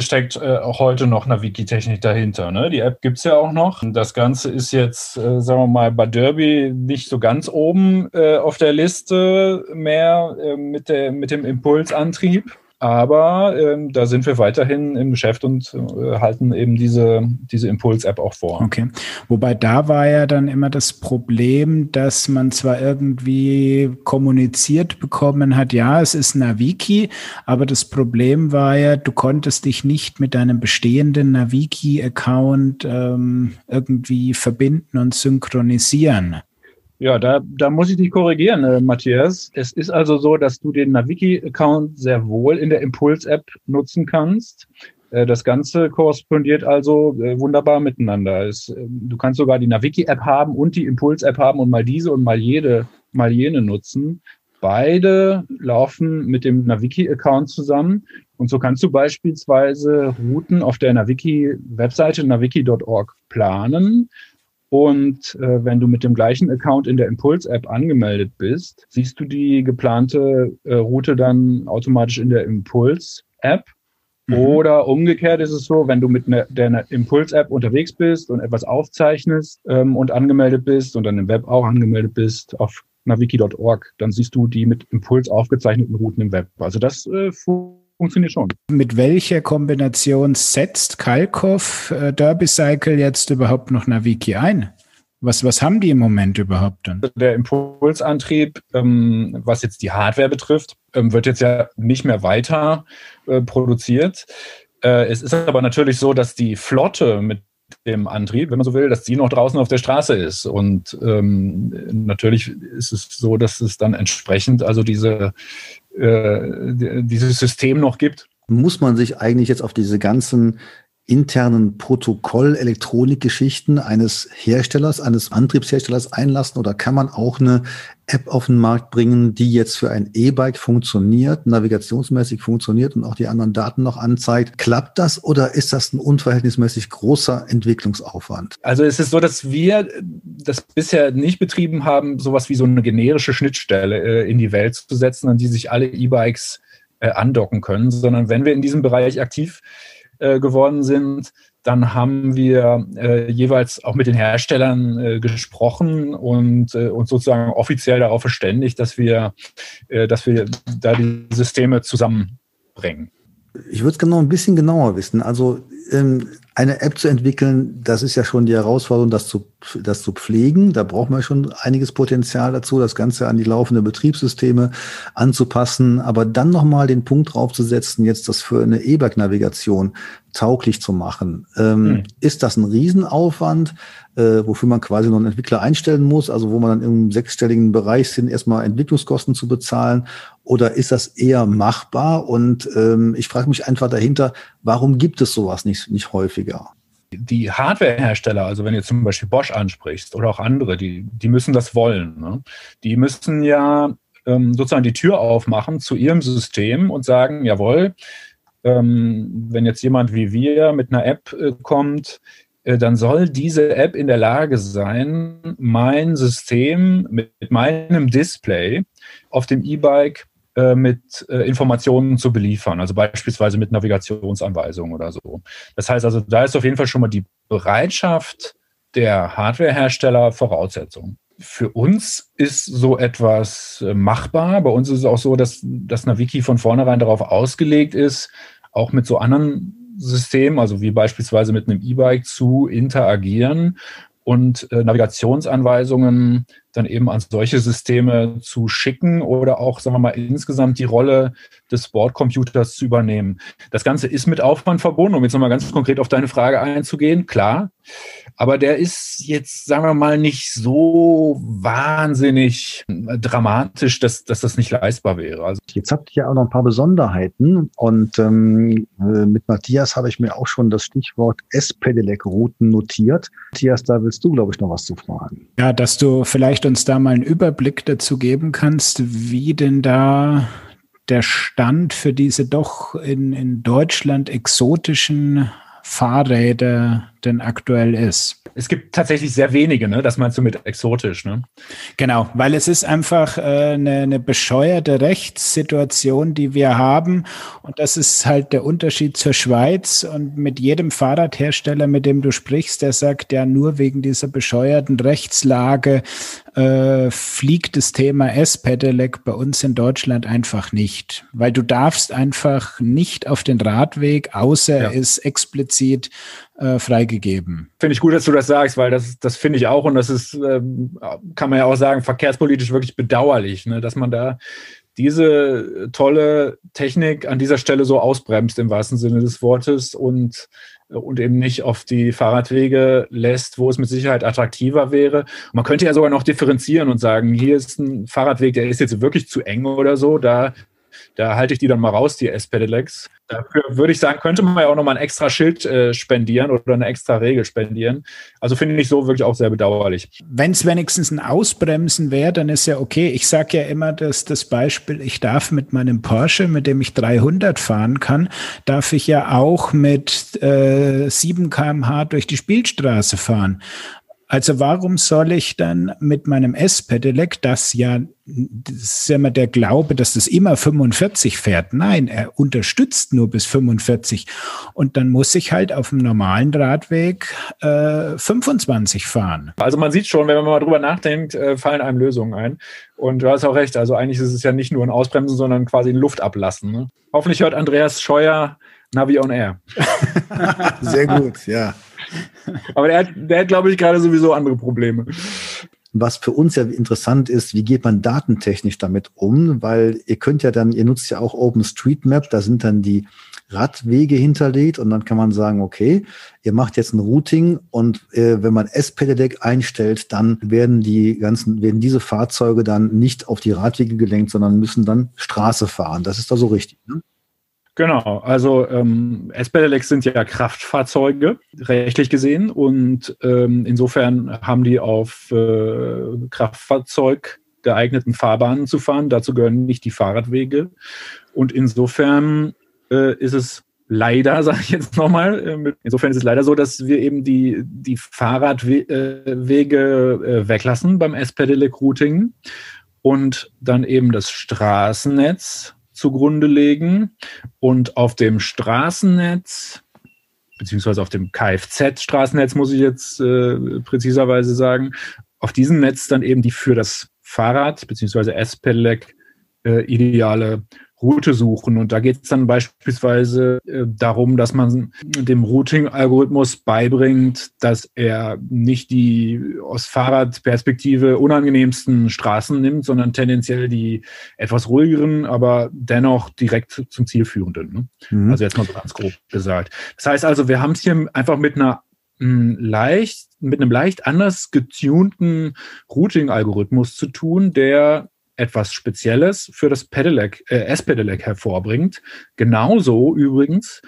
steckt äh, auch heute noch Naviki-Technik dahinter. Ne? Die App gibt es ja auch noch. Das Ganze ist jetzt, äh, sagen wir mal, bei Derby nicht so ganz oben äh, auf der Liste mehr äh, mit, der, mit dem Impulsantrieb. Aber ähm, da sind wir weiterhin im Geschäft und äh, halten eben diese, diese Impuls-App auch vor. Okay. Wobei da war ja dann immer das Problem, dass man zwar irgendwie kommuniziert bekommen hat, ja, es ist Naviki, aber das Problem war ja, du konntest dich nicht mit deinem bestehenden Naviki-Account ähm, irgendwie verbinden und synchronisieren. Ja, da, da muss ich dich korrigieren, äh, Matthias. Es ist also so, dass du den Naviki-Account sehr wohl in der Impuls-App nutzen kannst. Äh, das Ganze korrespondiert also äh, wunderbar miteinander. Es, äh, du kannst sogar die Naviki-App haben und die Impuls-App haben und mal diese und mal jede, mal jene nutzen. Beide laufen mit dem Naviki-Account zusammen. Und so kannst du beispielsweise Routen auf der Naviki-Webseite naviki.org planen und äh, wenn du mit dem gleichen Account in der Impuls-App angemeldet bist, siehst du die geplante äh, Route dann automatisch in der Impuls-App. Mhm. Oder umgekehrt ist es so, wenn du mit ne, der Impuls-App unterwegs bist und etwas aufzeichnest ähm, und angemeldet bist und dann im Web auch angemeldet bist auf naviki.org, dann siehst du die mit Impuls aufgezeichneten Routen im Web. Also das äh, funktioniert schon. Mit welcher Kombination setzt Kalkov äh, Derby Cycle jetzt überhaupt noch Naviki ein? Was, was haben die im Moment überhaupt dann? Der Impulsantrieb, ähm, was jetzt die Hardware betrifft, ähm, wird jetzt ja nicht mehr weiter äh, produziert. Äh, es ist aber natürlich so, dass die Flotte mit dem Antrieb, wenn man so will, dass die noch draußen auf der Straße ist. Und ähm, natürlich ist es so, dass es dann entsprechend also diese, äh, dieses System noch gibt. Muss man sich eigentlich jetzt auf diese ganzen internen Protokoll-Elektronik-Geschichten eines Herstellers, eines Antriebsherstellers einlassen oder kann man auch eine App auf den Markt bringen, die jetzt für ein E-Bike funktioniert, navigationsmäßig funktioniert und auch die anderen Daten noch anzeigt? Klappt das oder ist das ein unverhältnismäßig großer Entwicklungsaufwand? Also es ist so, dass wir das bisher nicht betrieben haben, sowas wie so eine generische Schnittstelle äh, in die Welt zu setzen, an die sich alle E-Bikes äh, andocken können, sondern wenn wir in diesem Bereich aktiv äh, geworden sind, dann haben wir äh, jeweils auch mit den Herstellern äh, gesprochen und äh, uns sozusagen offiziell darauf verständigt, dass wir, äh, dass wir da die Systeme zusammenbringen. Ich würde es genau ein bisschen genauer wissen. Also ähm, eine App zu entwickeln, das ist ja schon die Herausforderung, das zu, das zu pflegen. Da braucht man schon einiges Potenzial dazu, das Ganze an die laufenden Betriebssysteme anzupassen. Aber dann nochmal den Punkt draufzusetzen, jetzt das für eine E-Bike-Navigation tauglich zu machen. Ähm, mhm. Ist das ein Riesenaufwand, äh, wofür man quasi noch einen Entwickler einstellen muss, also wo man dann im sechsstelligen Bereich sind, erstmal Entwicklungskosten zu bezahlen? Oder ist das eher machbar? Und ähm, ich frage mich einfach dahinter, warum gibt es sowas nicht, nicht häufiger? die Hardwarehersteller, also wenn ihr zum Beispiel Bosch ansprichst oder auch andere, die, die müssen das wollen. Ne? Die müssen ja ähm, sozusagen die Tür aufmachen zu ihrem System und sagen, jawohl, ähm, wenn jetzt jemand wie wir mit einer App äh, kommt, äh, dann soll diese App in der Lage sein, mein System mit, meinem Display auf dem E-Bike äh, mit äh, Informationen zu beliefern, also beispielsweise mit Navigationsanweisungen oder so. Das heißt also, da ist auf jeden Fall schon mal die Bereitschaft der Hardwarehersteller Voraussetzung. Für uns ist so etwas äh, machbar. Bei uns ist es auch so, dass das Naviki von vornherein darauf ausgelegt ist, auch mit so anderen Systemen, also wie beispielsweise mit einem E-Bike zu interagieren und äh, Navigationsanweisungen dann eben an solche Systeme zu schicken oder auch, sagen wir mal, insgesamt die Rolle des Bordcomputers zu übernehmen. Das Ganze ist mit Aufwand verbunden, um jetzt nochmal ganz konkret auf deine Frage einzugehen, klar. Aber der ist jetzt, sagen wir mal, nicht so wahnsinnig dramatisch, dass, dass das nicht leistbar wäre. Also jetzt habt ihr ja auch noch ein paar Besonderheiten und ähm, äh, mit Matthias habe ich mir auch schon das Stichwort S-Pedelec-Routen notiert. Matthias, da willst du, glaube ich, noch was zu fragen. Ja, dass du vielleicht uns da mal einen Überblick dazu geben kannst, wie denn da der Stand für diese doch in, in Deutschland exotischen Fahrräder denn aktuell ist. Es gibt tatsächlich sehr wenige, ne? Das meinst du mit exotisch, ne? Genau, weil es ist einfach äh, eine, eine bescheuerte Rechtssituation, die wir haben. Und das ist halt der Unterschied zur Schweiz. Und mit jedem Fahrradhersteller, mit dem du sprichst, der sagt ja nur wegen dieser bescheuerten Rechtslage äh, fliegt das Thema S-Pedelec bei uns in Deutschland einfach nicht. Weil du darfst einfach nicht auf den Radweg, außer ja. er ist explizit äh, freigegeben. Finde ich gut, dass du das sagst, weil das, das finde ich auch und das ist, ähm, kann man ja auch sagen, verkehrspolitisch wirklich bedauerlich, ne, dass man da diese tolle Technik an dieser Stelle so ausbremst im wahrsten Sinne des Wortes und, und eben nicht auf die Fahrradwege lässt, wo es mit Sicherheit attraktiver wäre. Man könnte ja sogar noch differenzieren und sagen, hier ist ein Fahrradweg, der ist jetzt wirklich zu eng oder so, da da halte ich die dann mal raus, die S-Pedelecs. Dafür würde ich sagen, könnte man ja auch nochmal ein extra Schild äh, spendieren oder eine extra Regel spendieren. Also finde ich so wirklich auch sehr bedauerlich. Wenn es wenigstens ein Ausbremsen wäre, dann ist ja okay. Ich sage ja immer, dass das Beispiel, ich darf mit meinem Porsche, mit dem ich 300 fahren kann, darf ich ja auch mit äh, 7 kmh durch die Spielstraße fahren. Also warum soll ich dann mit meinem S-Pedelec, das ja, das ist ja immer der Glaube, dass das immer 45 fährt. Nein, er unterstützt nur bis 45. Und dann muss ich halt auf dem normalen Radweg äh, 25 fahren. Also man sieht schon, wenn man mal drüber nachdenkt, äh, fallen einem Lösungen ein. Und du hast auch recht. Also eigentlich ist es ja nicht nur ein Ausbremsen, sondern quasi ein Luftablassen. Ne? Hoffentlich hört Andreas Scheuer Navi on Air. Sehr gut, ja. Aber der hat, hat glaube ich, gerade sowieso andere Probleme. Was für uns ja interessant ist, wie geht man datentechnisch damit um? Weil ihr könnt ja dann, ihr nutzt ja auch OpenStreetMap, da sind dann die Radwege hinterlegt und dann kann man sagen, okay, ihr macht jetzt ein Routing und äh, wenn man S-Pedelec einstellt, dann werden die ganzen, werden diese Fahrzeuge dann nicht auf die Radwege gelenkt, sondern müssen dann Straße fahren. Das ist da so richtig. Ne? Genau, also ähm, S-Pedelecs sind ja Kraftfahrzeuge, rechtlich gesehen. Und ähm, insofern haben die auf äh, Kraftfahrzeug geeigneten Fahrbahnen zu fahren. Dazu gehören nicht die Fahrradwege. Und insofern äh, ist es leider, sage ich jetzt nochmal, äh, insofern ist es leider so, dass wir eben die, die Fahrradwege äh, weglassen beim S-Pedelec-Routing und dann eben das Straßennetz zugrunde legen und auf dem Straßennetz beziehungsweise auf dem Kfz-Straßennetz, muss ich jetzt äh, präziserweise sagen, auf diesem Netz dann eben die für das Fahrrad beziehungsweise S-Pedelec äh, ideale Route suchen. Und da geht es dann beispielsweise äh, darum, dass man dem Routing-Algorithmus beibringt, dass er nicht die aus Fahrradperspektive unangenehmsten Straßen nimmt, sondern tendenziell die etwas ruhigeren, aber dennoch direkt zum Ziel führenden. Ne? Mhm. Also jetzt mal so ganz grob gesagt. Das heißt also, wir haben es hier einfach mit einer hm, leicht, mit einem leicht anders getunten Routing-Algorithmus zu tun, der etwas Spezielles für das Pedelec, äh, S-Pedelec hervorbringt. Genauso übrigens,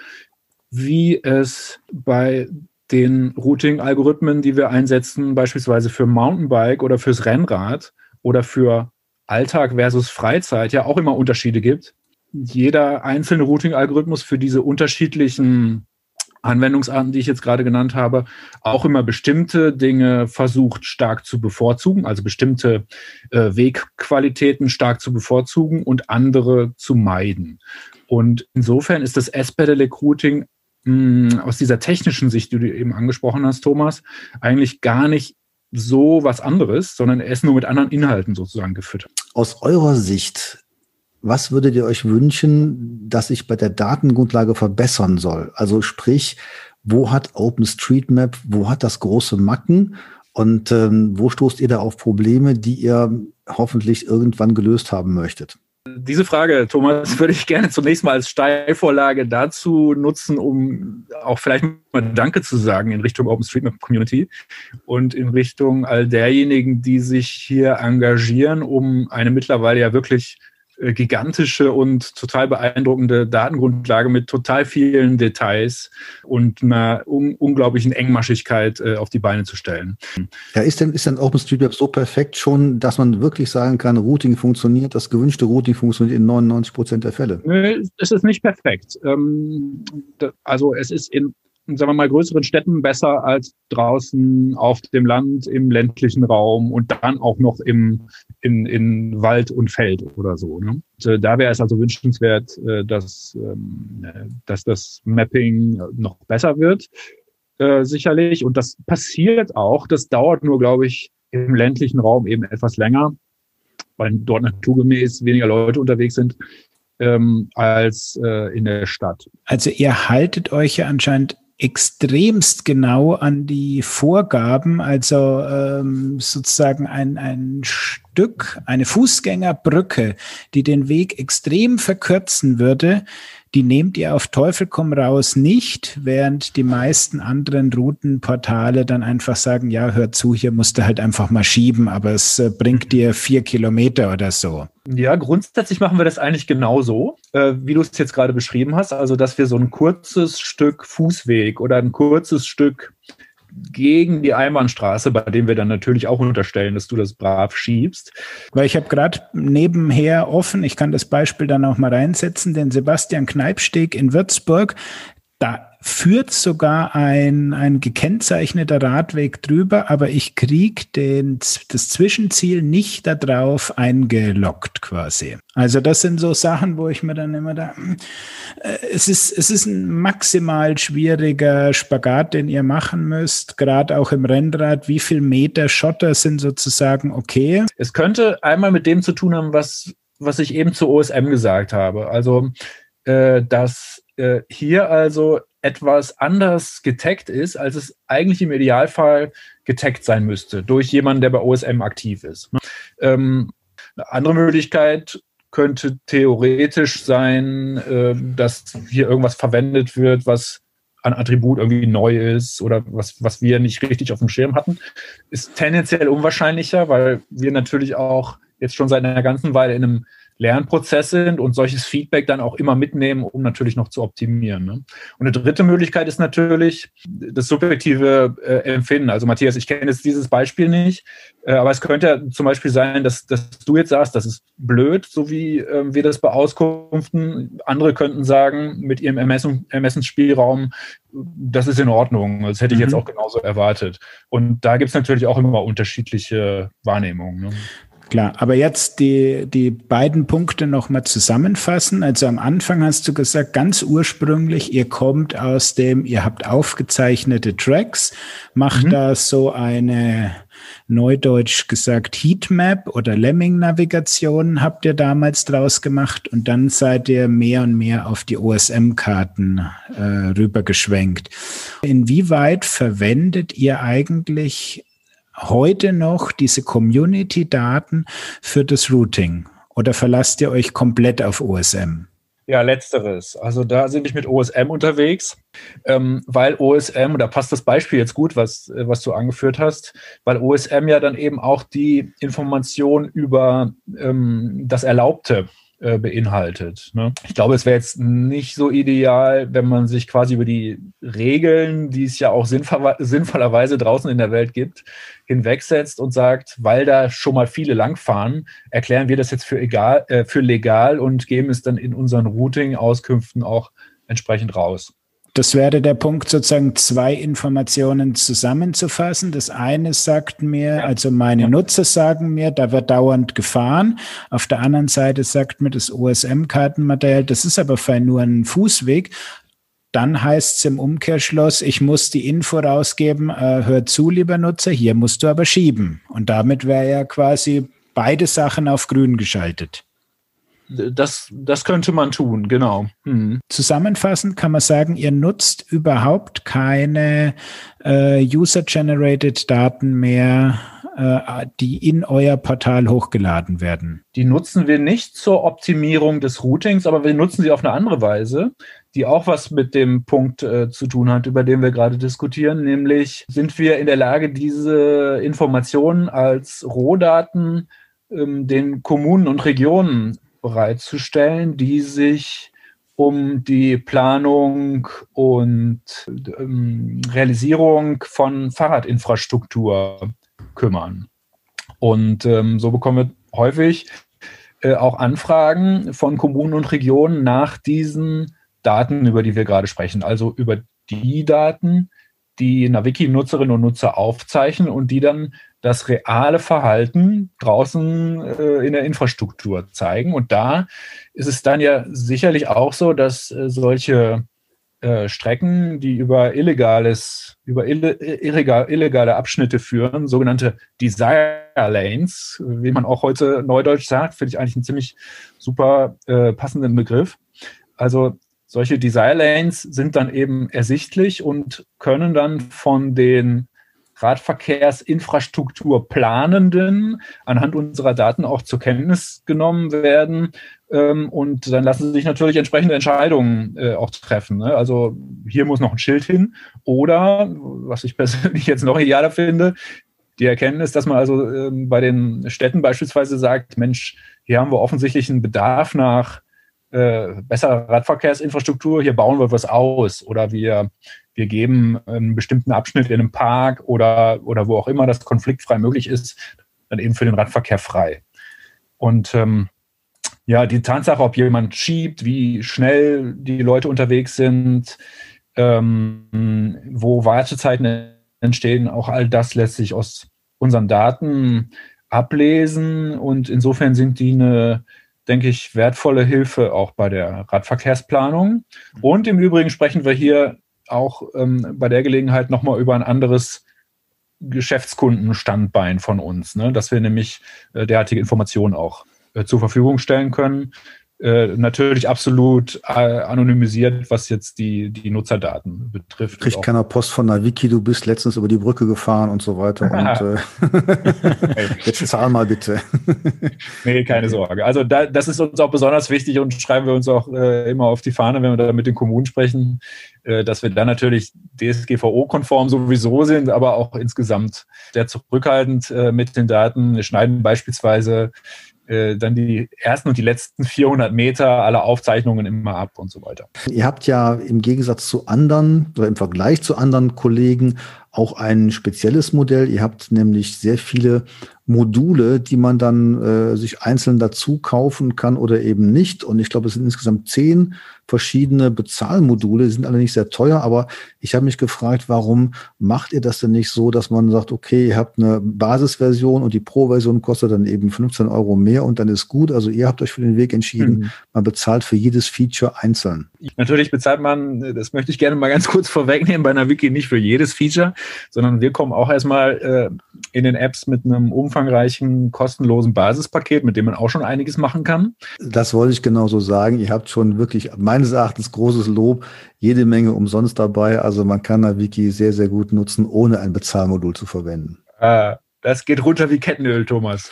wie es bei den Routing-Algorithmen, die wir einsetzen, beispielsweise für Mountainbike oder fürs Rennrad oder für Alltag versus Freizeit, ja auch immer Unterschiede gibt. Jeder einzelne Routing-Algorithmus für diese unterschiedlichen Anwendungsarten, die ich jetzt gerade genannt habe, auch immer bestimmte Dinge versucht stark zu bevorzugen, also bestimmte äh, Wegqualitäten stark zu bevorzugen und andere zu meiden. Und insofern ist das S-Pedelec Routing mh, aus dieser technischen Sicht, die du eben angesprochen hast, Thomas, eigentlich gar nicht so was anderes, sondern er ist nur mit anderen Inhalten sozusagen gefüttert. Aus eurer Sicht was würdet ihr euch wünschen, dass sich bei der Datengrundlage verbessern soll? Also sprich, wo hat OpenStreetMap, wo hat das große Macken? Und ähm, wo stoßt ihr da auf Probleme, die ihr hoffentlich irgendwann gelöst haben möchtet? Diese Frage, Thomas, würde ich gerne zunächst mal als Steilvorlage dazu nutzen, um auch vielleicht mal Danke zu sagen in Richtung OpenStreetMap Community und in Richtung all derjenigen, die sich hier engagieren, um eine mittlerweile ja wirklich gigantische und total beeindruckende Datengrundlage mit total vielen Details und einer un unglaublichen Engmaschigkeit äh, auf die Beine zu stellen. Ja, ist denn, ist denn OpenStreetMap so perfekt schon, dass man wirklich sagen kann, Routing funktioniert, das gewünschte Routing funktioniert in 99 Prozent der Fälle? Nö, es ist nicht perfekt. Ähm, also es ist in sagen wir mal, größeren Städten besser als draußen auf dem Land, im ländlichen Raum und dann auch noch im, in, in Wald und Feld oder so. Ne? Und, äh, da wäre es also wünschenswert, äh, dass, ähm, dass das Mapping noch besser wird, äh, sicherlich. Und das passiert auch. Das dauert nur, glaube ich, im ländlichen Raum eben etwas länger, weil dort naturgemäß weniger Leute unterwegs sind. Ähm, als äh, in der Stadt. Also ihr haltet euch ja anscheinend extremst genau an die Vorgaben, also ähm, sozusagen ein, ein Stück, eine Fußgängerbrücke, die den Weg extrem verkürzen würde, die nehmt ihr auf Teufel komm raus nicht, während die meisten anderen Routenportale dann einfach sagen, ja, hör zu, hier musst du halt einfach mal schieben, aber es äh, bringt dir vier Kilometer oder so. Ja, grundsätzlich machen wir das eigentlich genauso, äh, wie du es jetzt gerade beschrieben hast. Also, dass wir so ein kurzes Stück Fußweg oder ein kurzes Stück gegen die Einbahnstraße, bei dem wir dann natürlich auch unterstellen, dass du das brav schiebst. Weil ich habe gerade nebenher offen, ich kann das Beispiel dann auch mal reinsetzen, den Sebastian Kneipsteg in Würzburg, da führt sogar ein, ein gekennzeichneter Radweg drüber, aber ich krieg den, das Zwischenziel nicht darauf eingeloggt quasi. Also das sind so Sachen, wo ich mir dann immer da, äh, es ist, es ist ein maximal schwieriger Spagat, den ihr machen müsst, gerade auch im Rennrad. Wie viel Meter Schotter sind sozusagen okay? Es könnte einmal mit dem zu tun haben, was, was ich eben zu OSM gesagt habe. Also, äh, dass äh, hier also etwas anders getaggt ist, als es eigentlich im Idealfall getaggt sein müsste, durch jemanden, der bei OSM aktiv ist. Ähm, eine andere Möglichkeit könnte theoretisch sein, äh, dass hier irgendwas verwendet wird, was an Attribut irgendwie neu ist oder was, was wir nicht richtig auf dem Schirm hatten. Ist tendenziell unwahrscheinlicher, weil wir natürlich auch jetzt schon seit einer ganzen Weile in einem Lernprozess sind und solches Feedback dann auch immer mitnehmen, um natürlich noch zu optimieren. Ne? Und eine dritte Möglichkeit ist natürlich das subjektive äh, Empfinden. Also Matthias, ich kenne jetzt dieses Beispiel nicht, äh, aber es könnte ja zum Beispiel sein, dass, dass du jetzt sagst, das ist blöd, so wie äh, wir das beauskunften. Andere könnten sagen, mit ihrem Ermessen, Ermessensspielraum, das ist in Ordnung. Das hätte ich mhm. jetzt auch genauso erwartet. Und da gibt es natürlich auch immer unterschiedliche Wahrnehmungen. Ne? Klar, aber jetzt die, die beiden Punkte nochmal zusammenfassen. Also am Anfang hast du gesagt, ganz ursprünglich, ihr kommt aus dem, ihr habt aufgezeichnete Tracks, macht mhm. da so eine, neudeutsch gesagt, Heatmap oder Lemming-Navigation habt ihr damals draus gemacht und dann seid ihr mehr und mehr auf die OSM-Karten äh, rübergeschwenkt. Inwieweit verwendet ihr eigentlich heute noch diese Community-Daten für das Routing? Oder verlasst ihr euch komplett auf OSM? Ja, letzteres. Also da sind ich mit OSM unterwegs, ähm, weil OSM, und da passt das Beispiel jetzt gut, was, äh, was du angeführt hast, weil OSM ja dann eben auch die Information über ähm, das Erlaubte äh, beinhaltet. Ne? Ich glaube, es wäre jetzt nicht so ideal, wenn man sich quasi über die Regeln, die es ja auch sinnvoll, sinnvollerweise draußen in der Welt gibt, hinwegsetzt und sagt, weil da schon mal viele langfahren, erklären wir das jetzt für, egal, äh, für legal und geben es dann in unseren Routing-Auskünften auch entsprechend raus. Das wäre der Punkt, sozusagen zwei Informationen zusammenzufassen. Das eine sagt mir, also meine Nutzer sagen mir, da wird dauernd gefahren. Auf der anderen Seite sagt mir das OSM-Kartenmodell, das ist aber fein nur ein Fußweg. Dann heißt es im Umkehrschluss, ich muss die Info rausgeben, äh, hör zu, lieber Nutzer, hier musst du aber schieben. Und damit wäre ja quasi beide Sachen auf grün geschaltet. Das, das könnte man tun, genau. Hm. Zusammenfassend kann man sagen, ihr nutzt überhaupt keine äh, User-Generated Daten mehr, äh, die in euer Portal hochgeladen werden. Die nutzen wir nicht zur Optimierung des Routings, aber wir nutzen sie auf eine andere Weise, die auch was mit dem Punkt äh, zu tun hat, über den wir gerade diskutieren, nämlich sind wir in der Lage, diese Informationen als Rohdaten ähm, den Kommunen und Regionen bereitzustellen, die sich um die Planung und ähm, Realisierung von Fahrradinfrastruktur kümmern. Und ähm, so bekommen wir häufig äh, auch Anfragen von Kommunen und Regionen nach diesen Daten, über die wir gerade sprechen. Also über die Daten, die Naviki-Nutzerinnen und Nutzer aufzeichnen und die dann das reale Verhalten draußen äh, in der Infrastruktur zeigen. Und da ist es dann ja sicherlich auch so, dass äh, solche äh, Strecken, die über illegales, über illegal, illegale Abschnitte führen, sogenannte Desire Lanes, wie man auch heute neudeutsch sagt, finde ich eigentlich einen ziemlich super äh, passenden Begriff. Also solche Desire Lanes sind dann eben ersichtlich und können dann von den Radverkehrsinfrastrukturplanenden anhand unserer Daten auch zur Kenntnis genommen werden. Ähm, und dann lassen sich natürlich entsprechende Entscheidungen äh, auch treffen. Ne? Also hier muss noch ein Schild hin. Oder, was ich persönlich jetzt noch idealer finde, die Erkenntnis, dass man also ähm, bei den Städten beispielsweise sagt, Mensch, hier haben wir offensichtlich einen Bedarf nach äh, besserer Radverkehrsinfrastruktur, hier bauen wir was aus. Oder wir wir geben einen bestimmten Abschnitt in einem Park oder, oder wo auch immer das konfliktfrei möglich ist, dann eben für den Radverkehr frei. Und ähm, ja, die Tatsache, ob jemand schiebt, wie schnell die Leute unterwegs sind, ähm, wo Wartezeiten entstehen, auch all das lässt sich aus unseren Daten ablesen und insofern sind die eine, denke ich, wertvolle Hilfe auch bei der Radverkehrsplanung. Und im Übrigen sprechen wir hier auch ähm, bei der Gelegenheit nochmal über ein anderes Geschäftskundenstandbein von uns, ne? dass wir nämlich äh, derartige Informationen auch äh, zur Verfügung stellen können, äh, natürlich absolut äh, anonymisiert, was jetzt die, die Nutzerdaten betrifft. Kriegt keiner Post von der Wiki, du bist letztens über die Brücke gefahren und so weiter. und äh, jetzt zahl mal bitte. nee, keine Sorge. Also da, das ist uns auch besonders wichtig und schreiben wir uns auch äh, immer auf die Fahne, wenn wir da mit den Kommunen sprechen, äh, dass wir da natürlich DSGVO-konform sowieso sind, aber auch insgesamt sehr zurückhaltend mit den Daten. Wir schneiden beispielsweise äh, dann die ersten und die letzten 400 Meter aller Aufzeichnungen immer ab und so weiter. Ihr habt ja im Gegensatz zu anderen oder im Vergleich zu anderen Kollegen auch ein spezielles Modell. Ihr habt nämlich sehr viele Module, die man dann äh, sich einzeln dazu kaufen kann oder eben nicht. Und ich glaube, es sind insgesamt zehn verschiedene Bezahlmodule, die sind alle nicht sehr teuer, aber ich habe mich gefragt, warum macht ihr das denn nicht so, dass man sagt, okay, ihr habt eine Basisversion und die Pro-Version kostet dann eben 15 Euro mehr und dann ist gut. Also ihr habt euch für den Weg entschieden, mhm. man bezahlt für jedes Feature einzeln. Natürlich bezahlt man, das möchte ich gerne mal ganz kurz vorwegnehmen, bei einer Wiki nicht für jedes Feature, sondern wir kommen auch erstmal äh, in den Apps mit einem umfangreichen, kostenlosen Basispaket, mit dem man auch schon einiges machen kann. Das wollte ich genauso sagen. Ihr habt schon wirklich meines Erachtens großes Lob, jede Menge umsonst dabei. Also man kann da Wiki sehr, sehr gut nutzen, ohne ein Bezahlmodul zu verwenden. Ah, das geht runter wie Kettenöl, Thomas.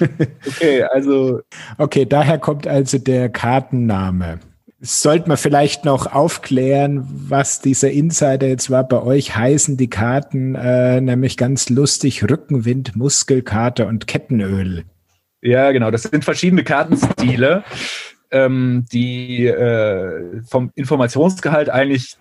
okay, also. Okay, daher kommt also der Kartenname sollte man vielleicht noch aufklären, was dieser Insider jetzt war. Bei euch heißen die Karten äh, nämlich ganz lustig Rückenwind, Muskelkater und Kettenöl. Ja, genau. Das sind verschiedene Kartenstile, ähm, die äh, vom Informationsgehalt eigentlich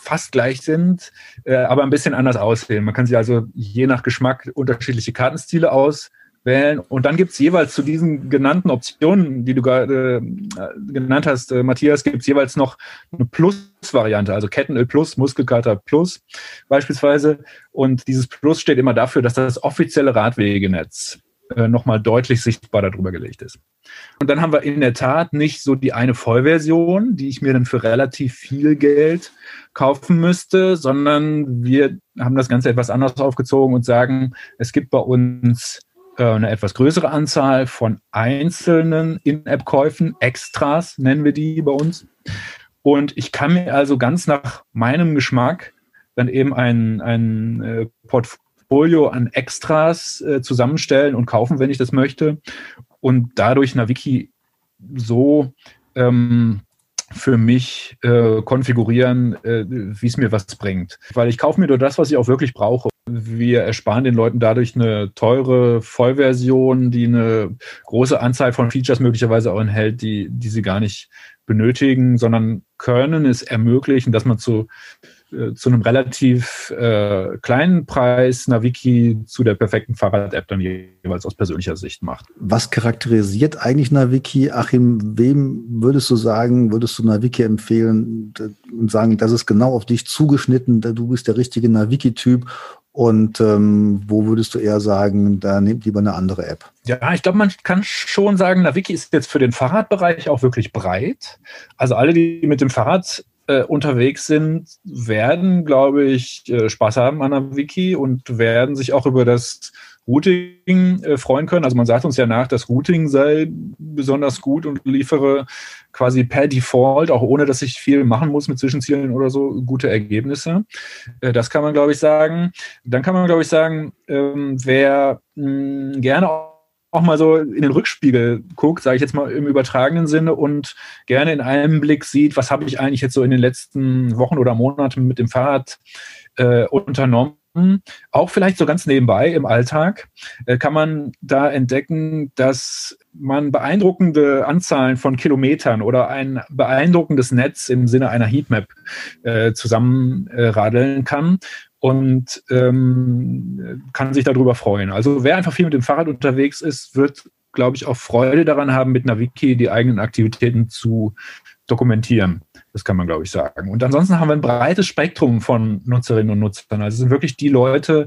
fast gleich sind, äh, aber ein bisschen anders aussehen. Man kann sich also je nach Geschmack unterschiedliche Kartenstile aus wählen. Und dann gibt es jeweils zu diesen genannten Optionen, die du gerade äh, genannt hast, äh, Matthias, gibt es jeweils noch eine Plus-Variante, also Kettenöl Plus, Muskelkater Plus beispielsweise. Und dieses Plus steht immer dafür, dass das offizielle Radwegenetz äh, nochmal deutlich sichtbar darüber gelegt ist. Und dann haben wir in der Tat nicht so die eine Vollversion, die ich mir dann für relativ viel Geld kaufen müsste, sondern wir haben das Ganze etwas anders aufgezogen und sagen, es gibt bei uns eine etwas größere Anzahl von einzelnen In-App-Käufen, Extras nennen wir die bei uns. Und ich kann mir also ganz nach meinem Geschmack dann eben ein, ein äh, Portfolio an Extras äh, zusammenstellen und kaufen, wenn ich das möchte. Und dadurch Naviki so ähm, für mich äh, konfigurieren, äh, wie es mir was bringt. Weil ich kaufe mir nur das, was ich auch wirklich brauche. Wir ersparen den Leuten dadurch eine teure Vollversion, die eine große Anzahl von Features möglicherweise auch enthält, die, die sie gar nicht benötigen, sondern können es ermöglichen, dass man zu äh, zu einem relativ äh, kleinen Preis Naviki zu der perfekten Fahrrad-App dann jeweils aus persönlicher Sicht macht. Was charakterisiert eigentlich Naviki? Achim, wem würdest du sagen, würdest du Naviki empfehlen und sagen, das ist genau auf dich zugeschnitten, du bist der richtige Naviki-Typ und ähm, wo würdest du eher sagen, da nehmt lieber eine andere App? Ja, ich glaube, man kann schon sagen, Naviki ist jetzt für den Fahrradbereich auch wirklich breit. Also alle, die mit dem Fahrrad äh, unterwegs sind, werden, glaube ich, äh, Spaß haben an Wiki und werden sich auch über das Routing äh, freuen können. Also man sagt uns ja nach, das Routing sei besonders gut und liefere quasi per Default, auch ohne dass ich viel machen muss mit Zwischenzielen oder so, gute Ergebnisse. Äh, das kann man, glaube ich, sagen. Dann kann man, glaube ich, sagen, ähm, wer gerne auch auch mal so in den Rückspiegel guckt, sage ich jetzt mal im übertragenen Sinne und gerne in einem Blick sieht, was habe ich eigentlich jetzt so in den letzten Wochen oder Monaten mit dem Fahrrad äh, unternommen. Auch vielleicht so ganz nebenbei im Alltag äh, kann man da entdecken, dass man beeindruckende Anzahlen von Kilometern oder ein beeindruckendes Netz im Sinne einer Heatmap äh, zusammenradeln kann und ähm, kann sich darüber freuen. Also wer einfach viel mit dem Fahrrad unterwegs ist, wird, glaube ich, auch Freude daran haben, mit Naviki die eigenen Aktivitäten zu dokumentieren. Das kann man, glaube ich, sagen. Und ansonsten haben wir ein breites Spektrum von Nutzerinnen und Nutzern. Also es sind wirklich die Leute,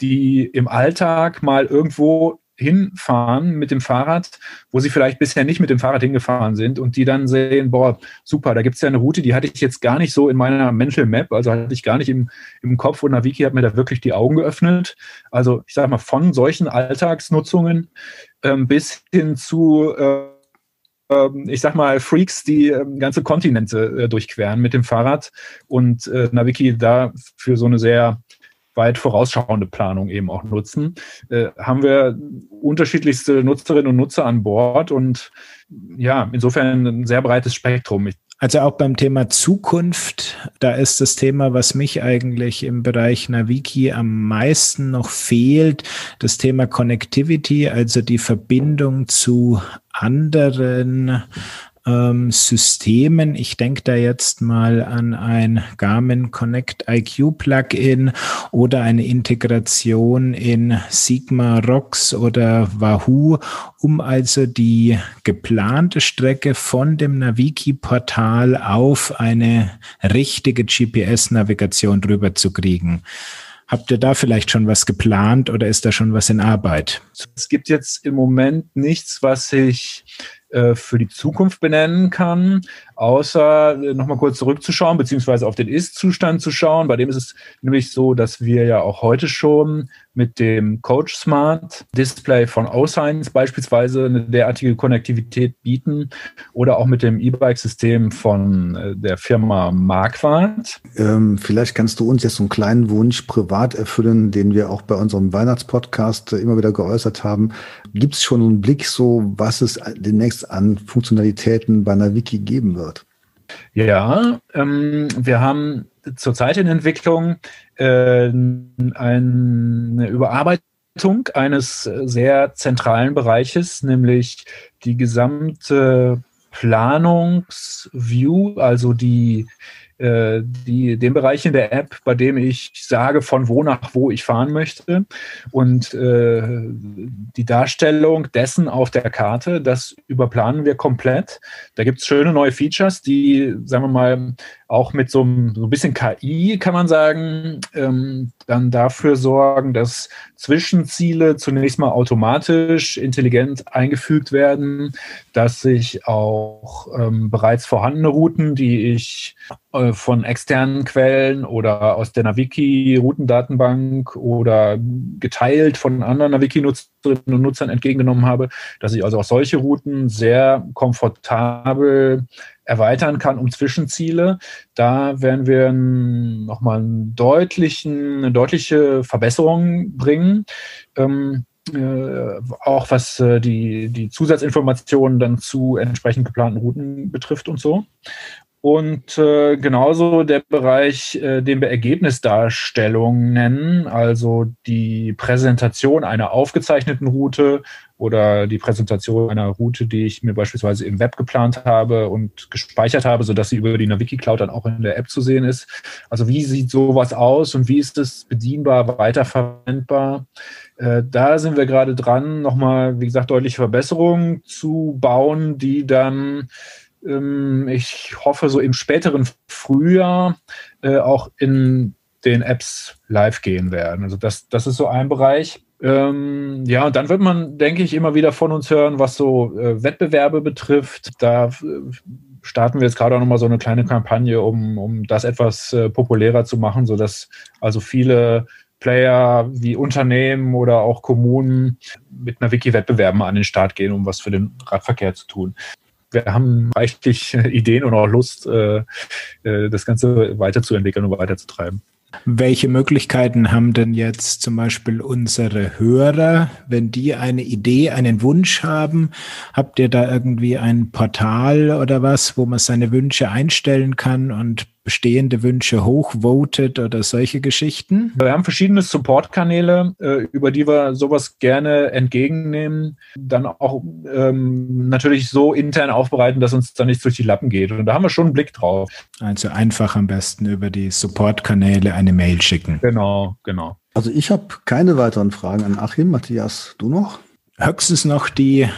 die im Alltag mal irgendwo hinfahren mit dem Fahrrad, wo sie vielleicht bisher nicht mit dem Fahrrad hingefahren sind und die dann sehen, boah, super, da gibt es ja eine Route, die hatte ich jetzt gar nicht so in meiner Mental Map, also hatte ich gar nicht im, im Kopf und Naviki hat mir da wirklich die Augen geöffnet. Also ich sage mal, von solchen Alltagsnutzungen ähm, bis hin zu äh, ich sag mal, Freaks, die ähm, ganze Kontinente äh, durchqueren mit dem Fahrrad und äh, Naviki da für so eine sehr weit vorausschauende Planung eben auch nutzen, äh, haben wir unterschiedlichste Nutzerinnen und Nutzer an Bord und ja, insofern ein sehr breites Spektrum. Also auch beim Thema Zukunft, da ist das Thema, was mich eigentlich im Bereich Naviki am meisten noch fehlt, das Thema Connectivity, also die Verbindung zu anderen ähm, Systemen. Ich denke da jetzt mal an ein Garmin Connect IQ Plugin oder eine Integration in Sigma Rocks oder Wahoo, um also die geplante Strecke von dem Naviki-Portal auf eine richtige GPS-Navigation drüber zu kriegen. Habt ihr da vielleicht schon was geplant oder ist da schon was in Arbeit? Es gibt jetzt im Moment nichts, was ich für die Zukunft benennen kann, außer äh, nochmal kurz zurückzuschauen, beziehungsweise auf den Ist-Zustand zu schauen. Bei dem ist es nämlich so, dass wir ja auch heute schon mit dem Coach Smart Display von O-Science beispielsweise eine derartige Konnektivität bieten oder auch mit dem E-Bike-System von äh, der Firma Marquardt. Ähm, vielleicht kannst du uns jetzt so einen kleinen Wunsch privat erfüllen, den wir auch bei unserem Weihnachtspodcast immer wieder geäußert haben. Gibt es schon einen Blick so, was es demnächst an Funktionalitäten bei einer Wiki geben wird? Ja, ähm, wir haben zurzeit in Entwicklung äh, eine Überarbeitung eines sehr zentralen Bereiches, nämlich die gesamte Planungsview, also die die, den Bereich in der App, bei dem ich sage, von wo nach wo ich fahren möchte. Und äh, die Darstellung dessen auf der Karte, das überplanen wir komplett. Da gibt es schöne neue Features, die, sagen wir mal, auch mit so, so ein bisschen KI, kann man sagen, ähm, dann dafür sorgen, dass Zwischenziele zunächst mal automatisch intelligent eingefügt werden, dass sich auch ähm, bereits vorhandene Routen, die ich äh, von externen Quellen oder aus der Naviki-Routendatenbank oder geteilt von anderen Naviki-Nutzerinnen und Nutzern entgegengenommen habe, dass ich also auch solche Routen sehr komfortabel erweitern kann um Zwischenziele. Da werden wir nochmal einen deutlichen, eine deutliche Verbesserung bringen. Ähm, äh, auch was äh, die, die Zusatzinformationen dann zu entsprechend geplanten Routen betrifft und so. Und äh, genauso der Bereich, äh, den wir Ergebnisdarstellung nennen, also die Präsentation einer aufgezeichneten Route oder die Präsentation einer Route, die ich mir beispielsweise im Web geplant habe und gespeichert habe, sodass sie über die Naviki Cloud dann auch in der App zu sehen ist. Also wie sieht sowas aus und wie ist es bedienbar, weiterverwendbar? Äh, da sind wir gerade dran, nochmal, wie gesagt, deutliche Verbesserungen zu bauen, die dann ich hoffe, so im späteren Frühjahr äh, auch in den Apps live gehen werden. Also das, das ist so ein Bereich. Ähm, ja, und dann wird man, denke ich, immer wieder von uns hören, was so äh, Wettbewerbe betrifft. Da äh, starten wir jetzt gerade auch nochmal so eine kleine Kampagne, um, um das etwas äh, populärer zu machen, sodass also viele Player wie Unternehmen oder auch Kommunen mit einer Wiki-Wettbewerben an den Start gehen, um was für den Radverkehr zu tun wir haben reichlich Ideen und auch Lust, äh, äh, das Ganze weiterzuentwickeln und weiterzutreiben. Welche Möglichkeiten haben denn jetzt zum Beispiel unsere Hörer, wenn die eine Idee, einen Wunsch haben? Habt ihr da irgendwie ein Portal oder was, wo man seine Wünsche einstellen kann und bestehende Wünsche hochvotet oder solche Geschichten? Wir haben verschiedene Support-Kanäle, äh, über die wir sowas gerne entgegennehmen, dann auch ähm, natürlich so intern aufbereiten, dass uns da nichts durch die Lappen geht. Und da haben wir schon einen Blick drauf. Also einfach am besten über die Support-Kanäle eine Mail schicken. Genau, genau. Also ich habe keine weiteren Fragen an Achim. Matthias, du noch? Höchstens noch die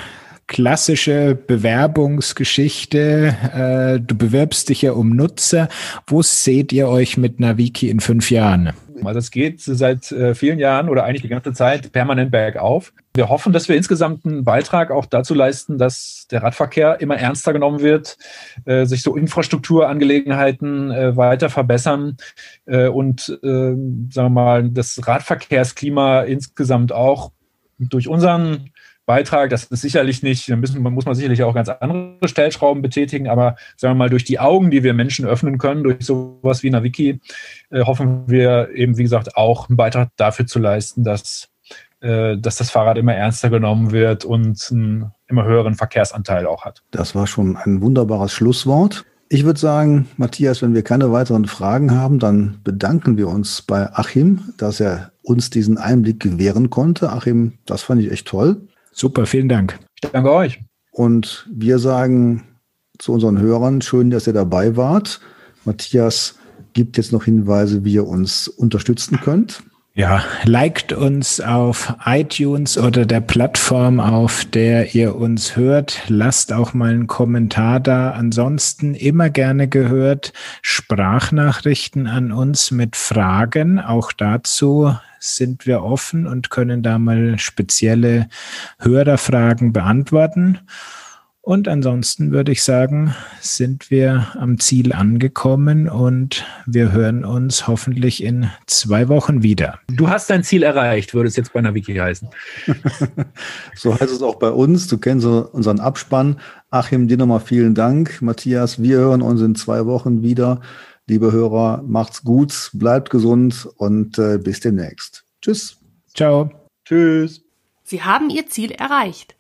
klassische Bewerbungsgeschichte. Äh, du bewirbst dich ja um Nutzer. Wo seht ihr euch mit Naviki in fünf Jahren? Also es geht seit äh, vielen Jahren oder eigentlich die ganze Zeit permanent bergauf. Wir hoffen, dass wir insgesamt einen Beitrag auch dazu leisten, dass der Radverkehr immer ernster genommen wird, äh, sich so Infrastrukturangelegenheiten äh, weiter verbessern äh, und äh, sagen wir mal das Radverkehrsklima insgesamt auch durch unseren Beitrag. Das ist sicherlich nicht, da muss man sicherlich auch ganz andere Stellschrauben betätigen, aber sagen wir mal, durch die Augen, die wir Menschen öffnen können, durch sowas wie Naviki, äh, hoffen wir eben, wie gesagt, auch einen Beitrag dafür zu leisten, dass, äh, dass das Fahrrad immer ernster genommen wird und einen immer höheren Verkehrsanteil auch hat. Das war schon ein wunderbares Schlusswort. Ich würde sagen, Matthias, wenn wir keine weiteren Fragen haben, dann bedanken wir uns bei Achim, dass er uns diesen Einblick gewähren konnte. Achim, das fand ich echt toll. Super, vielen Dank. Ich danke euch. Und wir sagen zu unseren Hörern, schön, dass ihr dabei wart. Matthias gibt jetzt noch Hinweise, wie ihr uns unterstützen könnt. Ja, liked uns auf iTunes oder der Plattform, auf der ihr uns hört. Lasst auch mal einen Kommentar da. Ansonsten immer gerne gehört Sprachnachrichten an uns mit Fragen. Auch dazu sind wir offen und können da mal spezielle Hörerfragen beantworten. Und ansonsten würde ich sagen, sind wir am Ziel angekommen und wir hören uns hoffentlich in zwei Wochen wieder. Du hast dein Ziel erreicht, würde es jetzt bei Naviki heißen. so heißt es auch bei uns. Du kennst unseren Abspann. Achim, dir nochmal vielen Dank. Matthias, wir hören uns in zwei Wochen wieder. Liebe Hörer, macht's gut, bleibt gesund und äh, bis demnächst. Tschüss. Ciao. Tschüss. Sie haben Ihr Ziel erreicht.